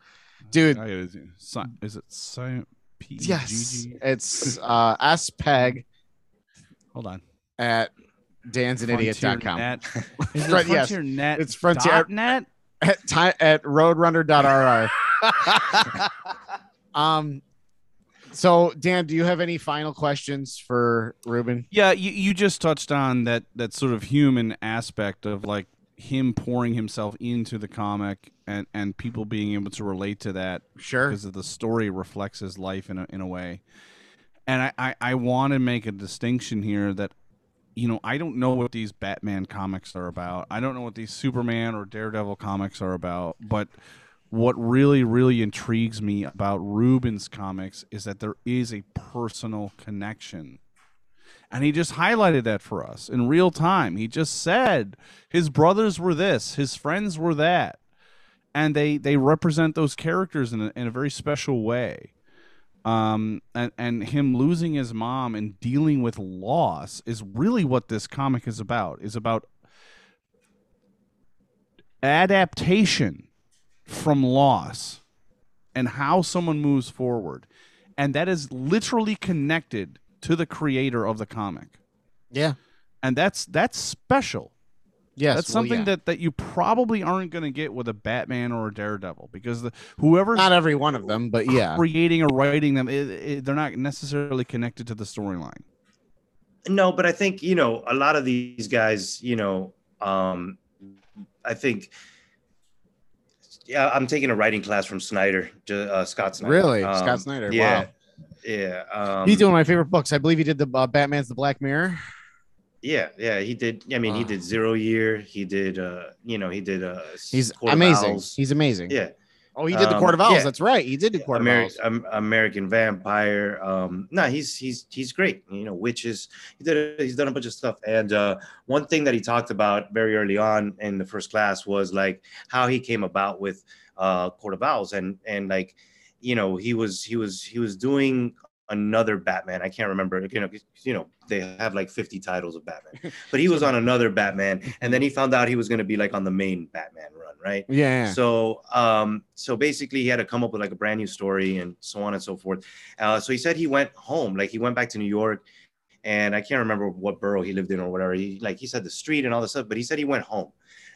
Dude. I gotta do- Si- Is it Simon P? Yes. It's uh speg Hold on. at dan'sanidiot.com. Frontiernet. Is it Right, yes. FrontierNet It's frontier dot net? at, ti- at roadrunner.rr. um so Dan, do you have any final questions for Ruben? Yeah, you, you just touched on that that sort of human aspect of like him pouring himself into the comic and and people being able to relate to that sure because the story reflects his life in a, in a way and i i, I want to make a distinction here that you know i don't know what these batman comics are about i don't know what these superman or daredevil comics are about but what really really intrigues me about ruben's comics is that there is a personal connection and he just highlighted that for us in real time. He just said his brothers were this, his friends were that. And they, they represent those characters in a, in a very special way. Um, and, and him losing his mom and dealing with loss is really what this comic is about, is about adaptation from loss and how someone moves forward. And that is literally connected to the creator of the comic. Yeah. And that's that's special. Yes, That's well, something yeah. that, that you probably aren't going to get with a Batman or a Daredevil because the whoever's Not every one of them, but yeah. creating or writing them, it, it, they're not necessarily connected to the storyline. No, but I think you know a lot of these guys. You know, um, I think yeah, I'm taking a writing class from Snyder, Ju- uh, Scott Snyder. Really? Um, Scott Snyder? Yeah, Wow. yeah. Um, He's doing my favorite books. I believe he did the uh, Batman's The Black Mirror. Yeah, yeah, he did. I mean, he did Zero Year. He did, uh, you know, he did. Uh, He's amazing. Owls. He's amazing. Yeah. Oh, he did the Um, Court of Owls. yeah. That's right. He did the Court Ameri- of Owls. Am- American Vampire. Um, no, he's he's he's great. You know, witches. He did. A, he's done a bunch of stuff. And uh, one thing that he talked about very early on in the first class was like how he came about with uh, Court of Owls, and and like, you know, he was he was he was doing another Batman. I can't remember. You know, you know, they have like 50 titles of Batman, but he was on another Batman, and then he found out he was going to be like on the main Batman run, right? Yeah. So, um, so basically, he had to come up with like a brand new story and so on and so forth. Uh, so he said he went home, like he went back to New York, and I can't remember what borough he lived in or whatever. He like he said the street and all this stuff, but he said he went home,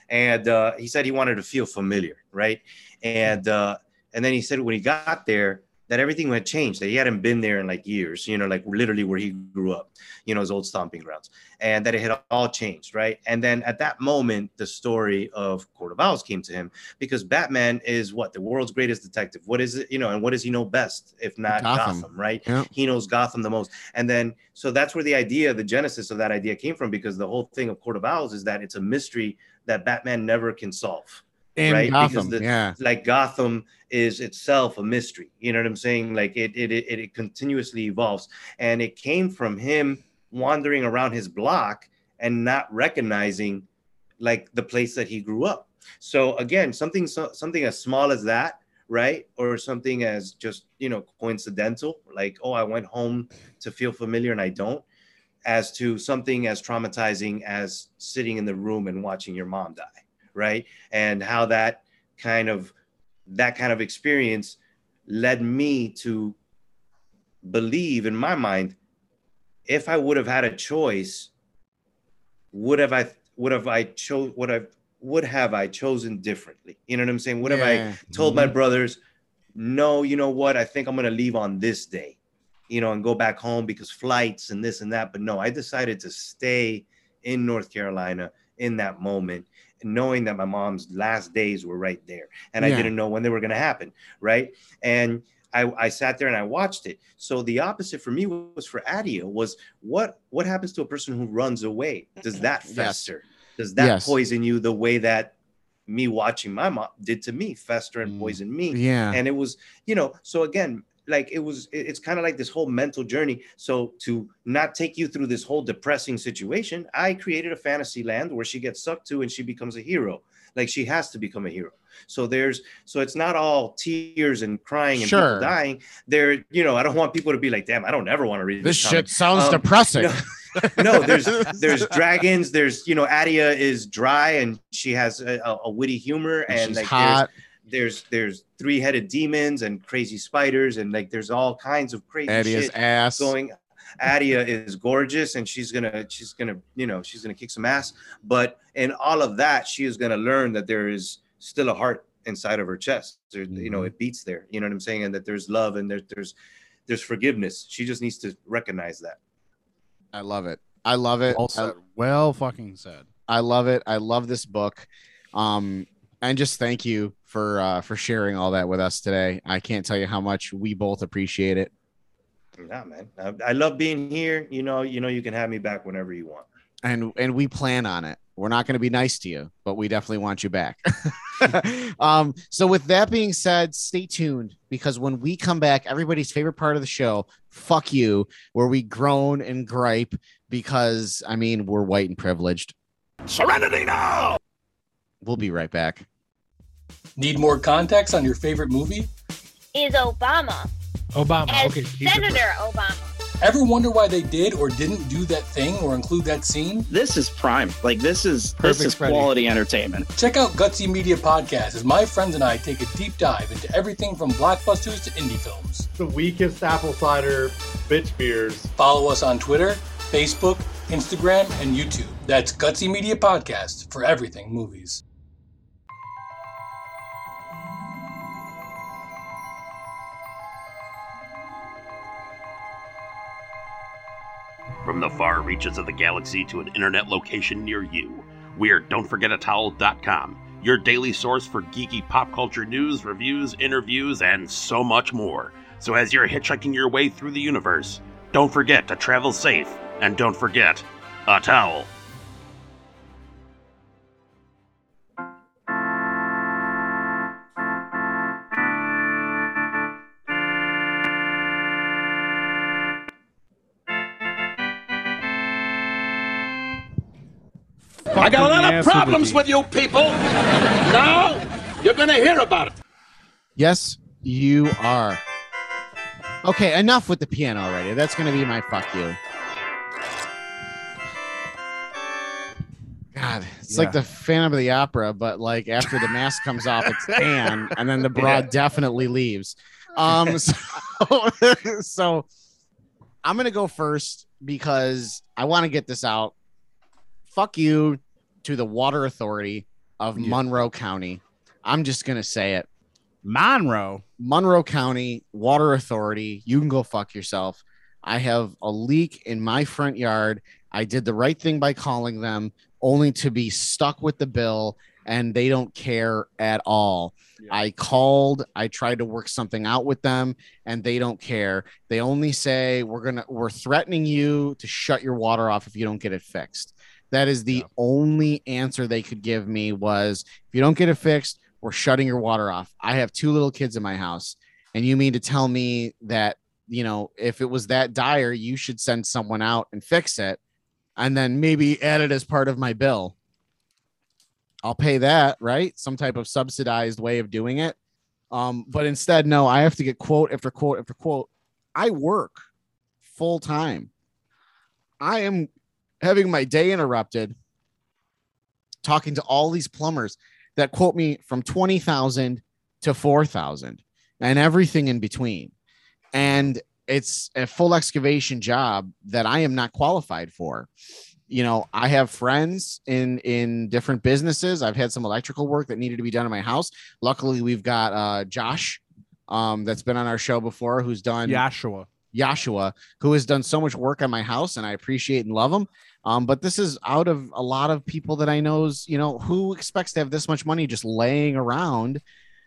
and uh, he said he wanted to feel familiar, right? And uh, and then he said when he got there that everything had changed that he hadn't been there in like years you know like literally where he grew up you know his old stomping grounds and that it had all changed right? And then at that moment the story of court of owls came to him because batman is what the world's greatest detective. What is it you know and what does he know best if not Gotham. gotham, right? Yeah. he knows gotham the most. And then so that's where the idea the genesis of that idea came from because the whole thing of court of owls is that it's a mystery that batman never can solve In right Gotham, the, yeah. like Gotham is itself a mystery. You know what I'm saying? Like it, it, it, it continuously evolves, and it came from him wandering around his block and not recognizing like the place that he grew up. So again, something so, something as small as that, right, or something as just you know coincidental, like oh, I went home to feel familiar and I don't, as to something as traumatizing as sitting in the room and watching your mom die, right, and how that kind of that kind of experience led me to believe in my mind if i would have had a choice would have i would have i chose would have would have i chosen differently? You know what i'm saying? Would have i told my Mhm. brothers no you know what? I think i'm going to leave on this day you know and go back home because flights and this and that. But no i decided to stay in north carolina in that moment knowing that my mom's last days were right there and i didn't know when they were going to happen right and I, I sat there and I watched it. So the opposite for me was for Adia was what what happens to a person who runs away? Does that Yes. fester? Does that Yes. poison you the way that me watching my mom did to me, fester and poison me? Mm. Yeah. And it was, you know, so again, like it was, it's kind of like this whole mental journey. So to not take you through this whole depressing situation, I created a fantasy land where she gets sucked to and she becomes a hero. Like she has to become a hero. So there's so it's not all tears and crying and Sure. people dying. There, you know, I don't want people to be like, damn, I don't ever want to read This this. shit comic." sounds Um, depressing. No, no, there's there's dragons. There's you know, Adia is dry and she has a, a- witty humor And and she's like hot. there's there's there's three headed demons and crazy spiders and like there's all kinds of crazy Adia's shit ass. going. Adia is gorgeous and she's gonna she's gonna you know she's gonna kick some ass. But in all of that, she is gonna learn that there is still a heart inside of her chest. There, You Mm-hmm. know, it beats there. You know what I'm saying? And that there's love and there, there's there's forgiveness. She just needs to recognize that. I love it. I love it. Well said. Well fucking said. I love it. I love this book. Um, and just thank you for uh, for sharing all that with us today. I can't tell you how much we both appreciate it. Nah, man. I, I love being here. You know, you know, you can have me back whenever you want. and and we plan on it. We're not going to be nice to you, but we definitely want you back. um, so with that being said, stay tuned because when we come back, everybody's favorite part of the show, fuck you, where we groan and gripe because I mean we're white and privileged. Serenity now! We'll be right back. Need more context on your favorite movie? Is Obama. Obama. As Senator Obama. Ever wonder why they did or didn't do that thing or include that scene? This is prime. Like this is this is Freddie. quality entertainment. Check out Gutsy Media Podcast as my friends and I take a deep dive into everything from blockbusters to indie films. The weakest apple cider bitch beers. Follow us on Twitter, Facebook, Instagram, and YouTube. That's Gutsy Media Podcast for everything movies. From the far reaches of the galaxy to an internet location near you, we're don'tforgetatowel.com, your daily source for geeky pop culture news, reviews, interviews, and so much more. So as you're hitchhiking your way through the universe, don't forget to travel safe, and don't forget a towel. I got a lot of problems with you people. Now you're gonna hear about it. Yes, you are. Okay, enough with the piano already. That's going to be my fuck you. God, it's like the Phantom of the Opera, but like after the mask comes off, it's Anne, and then the broad definitely leaves. Um, so, so I'm gonna go first because I want to get this out. Fuck you to the Water Authority of Monroe County. I'm just gonna say it. Monroe. Monroe County Water Authority, you can go fuck yourself. I have a leak in my front yard. I did the right thing by calling them, only to be stuck with the bill, and they don't care at all. I called, I tried to work something out with them, and they don't care. They only say we're gonna we're threatening you to shut your water off if you don't get it fixed. That is the only answer they could give me was if you don't get it fixed, we're shutting your water off. I have two little kids in my house, and you mean to tell me that you know if it was that dire, you should send someone out and fix it, and then maybe add it as part of my bill. I'll pay that, right? Some type of subsidized way of doing it. Um, but instead, no, I have to get quote after quote after quote. I work full time. I am having my day interrupted talking to all these plumbers that quote me from 20,000 to 4,000 and everything in between. And it's a full excavation job that I am not qualified for. You know, I have friends in in different businesses. I've had some electrical work that needed to be done in my house. Luckily, we've got uh Josh um that's been on our show before who's done Joshua. Joshua, who has done so much work on my house, and I appreciate and love him. Um, but this is out of a lot of people that I knows, you know, who expects to have this much money just laying around.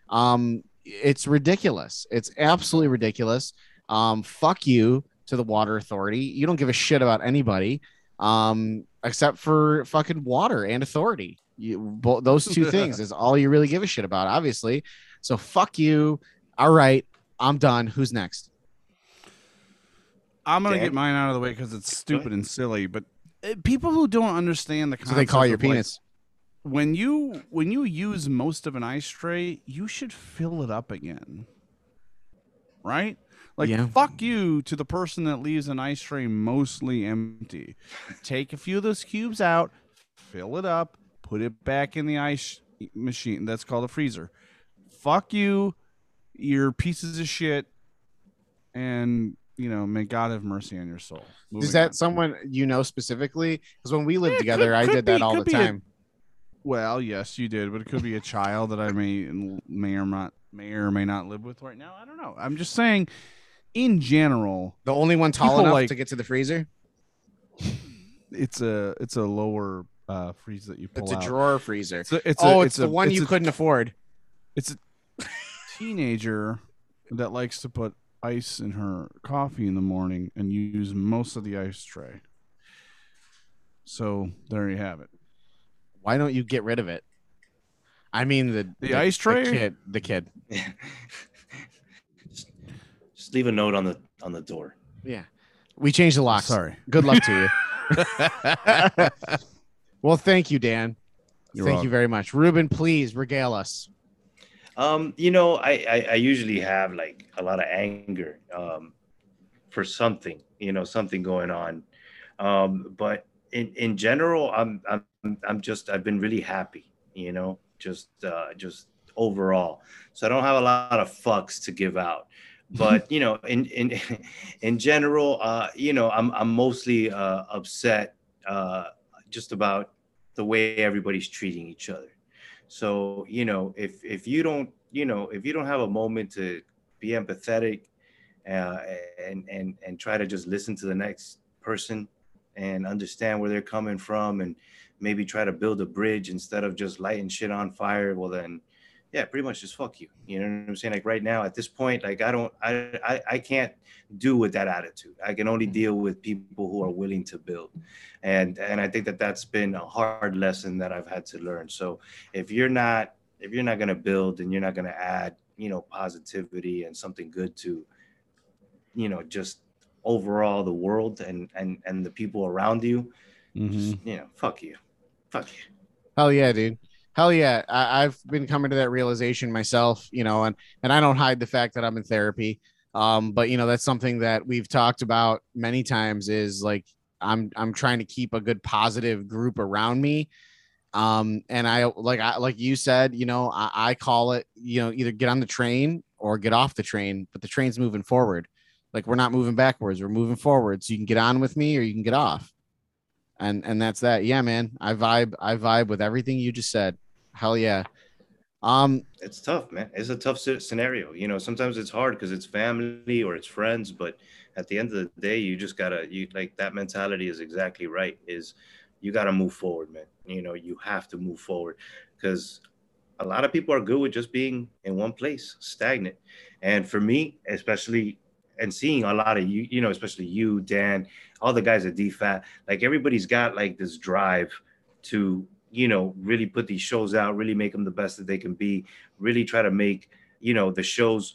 Um, it's ridiculous. It's absolutely ridiculous. Um, fuck you to the water authority. You don't give a shit about anybody, um, except for fucking water and authority. You, bo- those two things is all you really give a shit about, obviously. So fuck you. All right, I'm done. Who's next? I'm gonna Dan? get mine out of the way because it's stupid and silly. But Uh, people who don't understand the So they call your of, like, penis. when you when you use most of an ice tray, you should fill it up again. Right? Like Yeah. fuck you to the person that leaves an ice tray mostly empty. Take a few of those cubes out, fill it up, put it back in the ice machine. That's called a freezer. Fuck you, you're pieces of shit, and you know, may God have mercy on your soul. Is that on. someone you know specifically? Because when we lived Yeah, together, could- I could did that all the be a- time. Well, yes, you did, but it could be a child that I may may or not may or may not live with right now. I don't know. I'm just saying, in general, the only one tall enough like- to get to the freezer. It's a it's a lower uh, freeze that you pull It's a out. drawer freezer. It's a, it's oh, a, it's, the a- one it's you couldn't afford. It's a teenager that likes to put ice in her coffee in the morning and use most of the ice tray. So there you have it. Why don't you get rid of it? I mean the The ice tray? The kid. The kid. Just leave a note on the on the door. Yeah. We changed the locks. Sorry. Good luck to you. well, thank you, Dan. You're thank you very much. Ruben, please regale us. Um, you know, I, I I usually have like a lot of anger um, for something, you know, something going on. Um, but in in general, I'm I'm I'm just I've been really happy, you know, just uh, just overall. So I don't have a lot of fucks to give out. But you know, in in in general, uh, you know, I'm I'm mostly uh, upset uh, just about the way everybody's treating each other. So, you know, if if you don't, you know, if you don't have a moment to be empathetic uh, and and and try to just listen to the next person and understand where they're coming from and maybe try to build a bridge instead of just lighting shit on fire, well then yeah, pretty much just fuck you. You know what I'm saying? Like right now at this point, like I don't I I, I can't do with that attitude. I can only mm-hmm. deal with people who are willing to build. And and I think that that's been a hard lesson that I've had to learn. So if you're not if you're not going to build and you're not going to add, you know, positivity and something good to you know, just overall the world and and and the people around you, just, mm-hmm. you know, fuck you. Fuck you. Hell yeah, dude. Hell yeah. I, I've been coming to that realization myself, you know, and and I don't hide the fact that I'm in therapy. Um, but you know, that's something that we've talked about many times is like I'm I'm trying to keep a good positive group around me. Um, and I like I like you said, you know, I, I call it, you know, either get on the train or get off the train, but the train's moving forward. Like we're not moving backwards, we're moving forward. So you can get on with me or you can get off and and that's that yeah man i vibe i vibe with everything you just said hell yeah. Um it's tough man. It's a tough scenario. You know sometimes it's hard because it's family or it's friends but at the end of the day you just gotta you like that mentality is exactly right is you gotta move forward man. You know you have to move forward because a lot of people are good with just being in one place stagnant. And for me especially and seeing a lot of you you know especially you dan all the guys at dfat like everybody's got like this drive to you know really put these shows out really make them the best that they can be really try to make you know the shows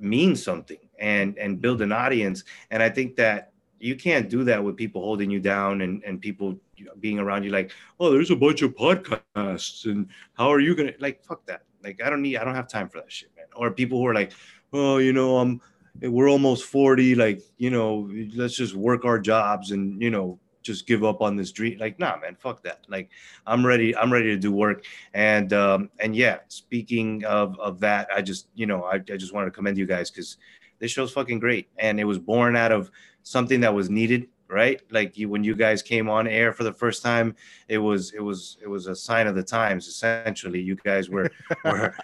mean something and and build an audience. And i think that you can't do that with people holding you down and and people being around you like oh there's a bunch of podcasts and how are you gonna like fuck that. Like i don't need i don't have time for that shit man. Or people who are like oh you know i'm we're almost 40 like you know let's just work our jobs and you know just give up on this dream. Like nah man fuck that. Like i'm ready i'm ready to do work. And um and yeah speaking of of that i just you know i, I just wanted to commend you guys because this show's fucking great. And it was born out of something that was needed right? Like you when you guys came on air for the first time it was it was it was a sign of the times essentially. You guys were were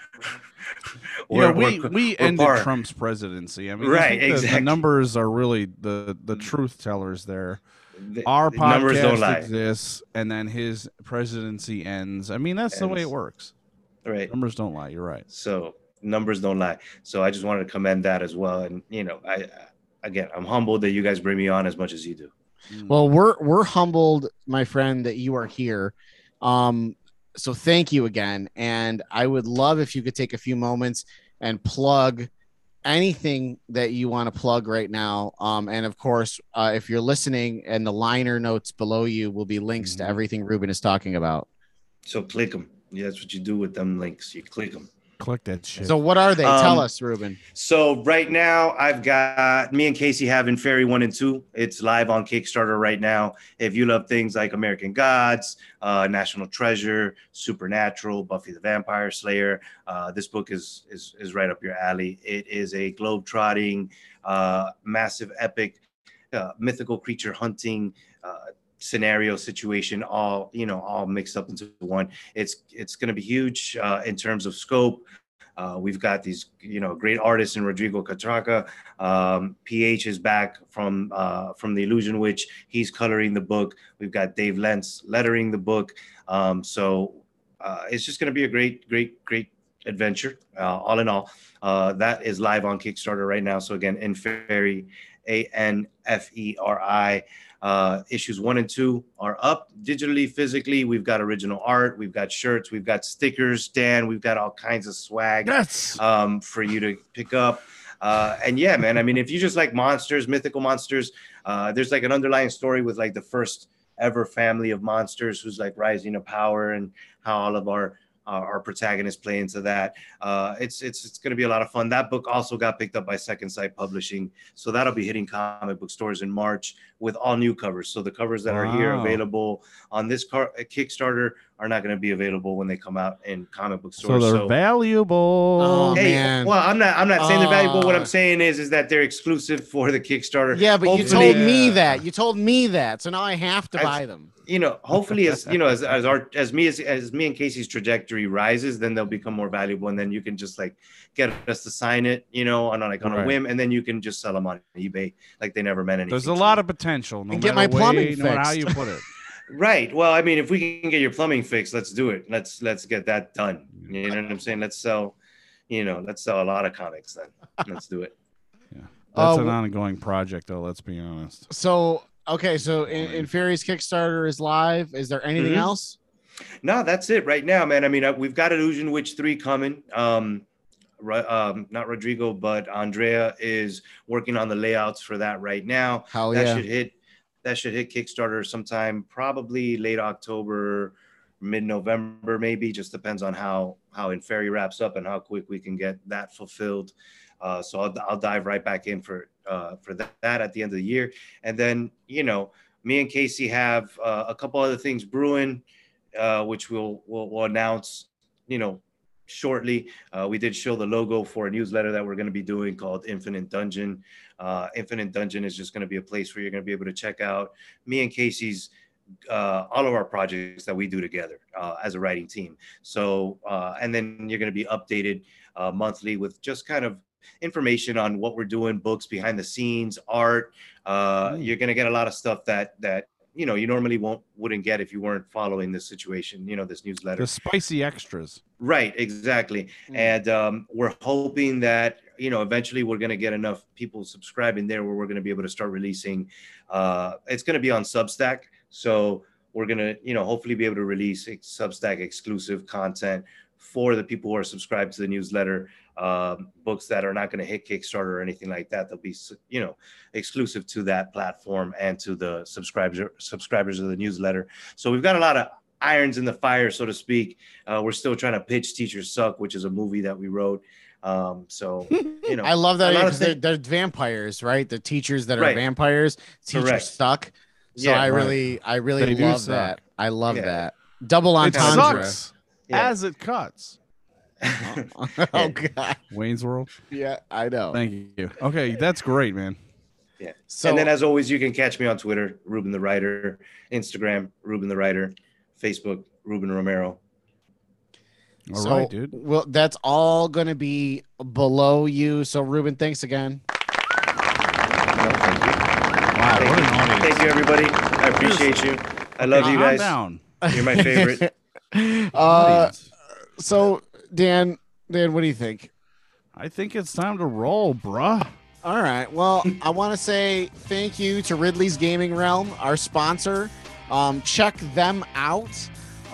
yeah, we were- we were ended. Trump's presidency. I mean, I Right, think the- The, numbers are really the the truth tellers there. The- Our the numbers don't podcast lie. exists, and then his presidency ends. I mean, that's the way it works. right Numbers don't lie. You're right. So numbers don't lie. So I just wanted to commend that as well. And you know, I again, I'm humbled that you guys bring me on as much as you do. well we're we're humbled my friend that you are here um so thank you again and i would love if you could take a few moments and plug anything that you want to plug right now um and of course uh, if you're listening and the liner notes below you will be links to everything ruben is talking about So click them. Yeah, that's what you do with them links. You click them. Click that shit. so what are they tell Um, us ruben So right now, I've got me and Casey having Fairy One and Two. It's live on Kickstarter right now. If you love things like American Gods, uh, National Treasure, Supernatural, Buffy the Vampire Slayer, uh, this book is is is right up your alley. It is a globe-trotting, uh, massive, epic, uh, mythical creature hunting. Scenario situation all you know all mixed up into one it's it's going to be huge uh, in terms of scope uh, we've got these, you know, great artists in Rodrigo Catraca. Um, PH is back from uh, from the Illusion Witch. He's coloring the book. We've got Dave Lentz lettering the book. Um, so uh, it's just going to be a great, great, great adventure. Uh, all in all, uh, that is live on Kickstarter right now. So again, in Inferi, A N F E R I. Uh, issues one and two are up digitally, physically. We've got original art, we've got shirts, we've got stickers, Dan, we've got all kinds of swag Yes. um, for you to pick up. Uh, and yeah, man, I mean, if you just like monsters, mythical monsters, uh, there's like an underlying story with like the first ever family of monsters who's like rising to power and how all of our our protagonists play into that. Uh, it's it's it's going to be a lot of fun. That book also got picked up by Second Sight Publishing, so that'll be hitting comic book stores in March with all new covers. So the covers that are here available on this car- Kickstarter are not going to be available when they come out in comic book stores. So stores. they're valuable. Oh, Hey, man. well, I'm not. I'm not saying they're valuable. What I'm ah. saying is, is that they're exclusive for the Kickstarter. yeah but you Hopefully- told me that you told me that so now i have to As- buy them You know, hopefully, as you know, as, as our as me as, as me and Casey's trajectory rises, then they'll become more valuable, and then you can just like get us to sign it, you know, on a, like on a whim, and then you can just sell them on eBay like they never meant anything. There's a lot of potential. No And get matter my plumbing no matter how fixed. you put it. Right. Well, I mean, if we can get your plumbing fixed, let's do it. Let's let's get that done. You know what I'm saying? Let's sell, you know, let's sell a lot of comics then. Let's do it. Yeah. That's Uh, an ongoing project, though. Let's be honest. So okay, so in, Inferi's Kickstarter is live. Is there anything Mhm. else? No, that's it right now, man. I mean, uh, we've got Illusion Witch 3 coming. Um, Ro- um, not Rodrigo, but Andrea is working on the layouts for that right now. Hell that yeah. should hit that should hit Kickstarter sometime probably late October, mid-November, maybe. Just depends on how how Inferi wraps up and how quick we can get that fulfilled. Uh, so I'll, I'll dive right back in for uh, for that, that at the end of the year, and then you know me and Casey have uh, a couple other things brewing, uh, which we'll, we'll we'll announce you know shortly. Uh, we did show the logo for a newsletter that we're going to be doing called Infinite Dungeon. Uh, Infinite Dungeon is just going to be a place where you're going to be able to check out me and Casey's uh, all of our projects that we do together uh, as a writing team. So, uh, and then you're going to be updated uh, monthly with just kind of information on what we're doing, books behind the scenes, art. Uh, You're going to get a lot of stuff that that you know you normally won't wouldn't get if you weren't following this situation. You know, this newsletter. The spicy extras. Right, exactly. And um, we're hoping that you know eventually we're going to get enough people subscribing there where we're going to be able to start releasing. Uh, it's going to be on Substack, so we're going to you know hopefully be able to release Substack exclusive content for the people who are subscribed to the newsletter. Um, books that are not going to hit Kickstarter or anything like that. They'll be you know exclusive to that platform and to the subscribers subscribers of the newsletter. So we've got a lot of irons in the fire, so to speak. Uh, we're still trying to pitch Teachers Suck, which is a movie that we wrote. Um, so you know, I love that a lot of because they're, they're vampires, right? The teachers that are Right. vampires, teachers Correct. suck. So Yeah, I right. really, I really They love that. I love Yeah. that. Double It entendre. Sucks Yeah. as it cuts. oh god. Wayne's World. Yeah, I know. Thank you. Okay, that's great, man. Yeah. So- and then as always, you can catch me on Twitter, Ruben the Writer, Instagram, Ruben the Writer, Facebook, Ruben Romero. All right, dude. Well, that's all going to be below you. So, Ruben, thanks again. Wow, Thank what you. an audience. Thank you, everybody. I appreciate you. I love you guys. down. You're my favorite. Uh, so, Dan, Dan, what do you think? I think it's time to roll, bruh. All right. Well, I want to say thank you to Ridley's Gaming Realm, our sponsor. Um, check them out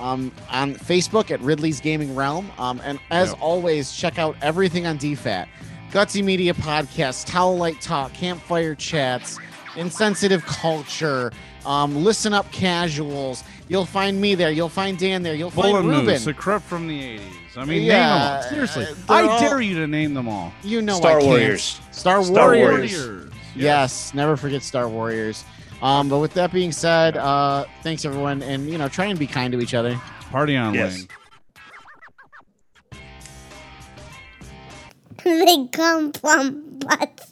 um, on Facebook at Ridley's Gaming Realm. Um, and as Yep. always, check out everything on DFAT Gutsy Media Podcast, Towel Light Talk, Campfire Chats, Insensitive Culture, um, Listen Up Casuals. You'll find me there. You'll find Dan there. You'll Full find of Ruben. news, a crep from the 80s. I mean, name them all. Seriously. they're I all- dare you to name them all. You know Star I can't. Warriors. Star, Star Warriors. Warriors. Yes. never forget Star Warriors. Um, but with that being said, uh, thanks everyone, and you know, try and be kind to each other. Party on, Yes. Wayne. they come from butts.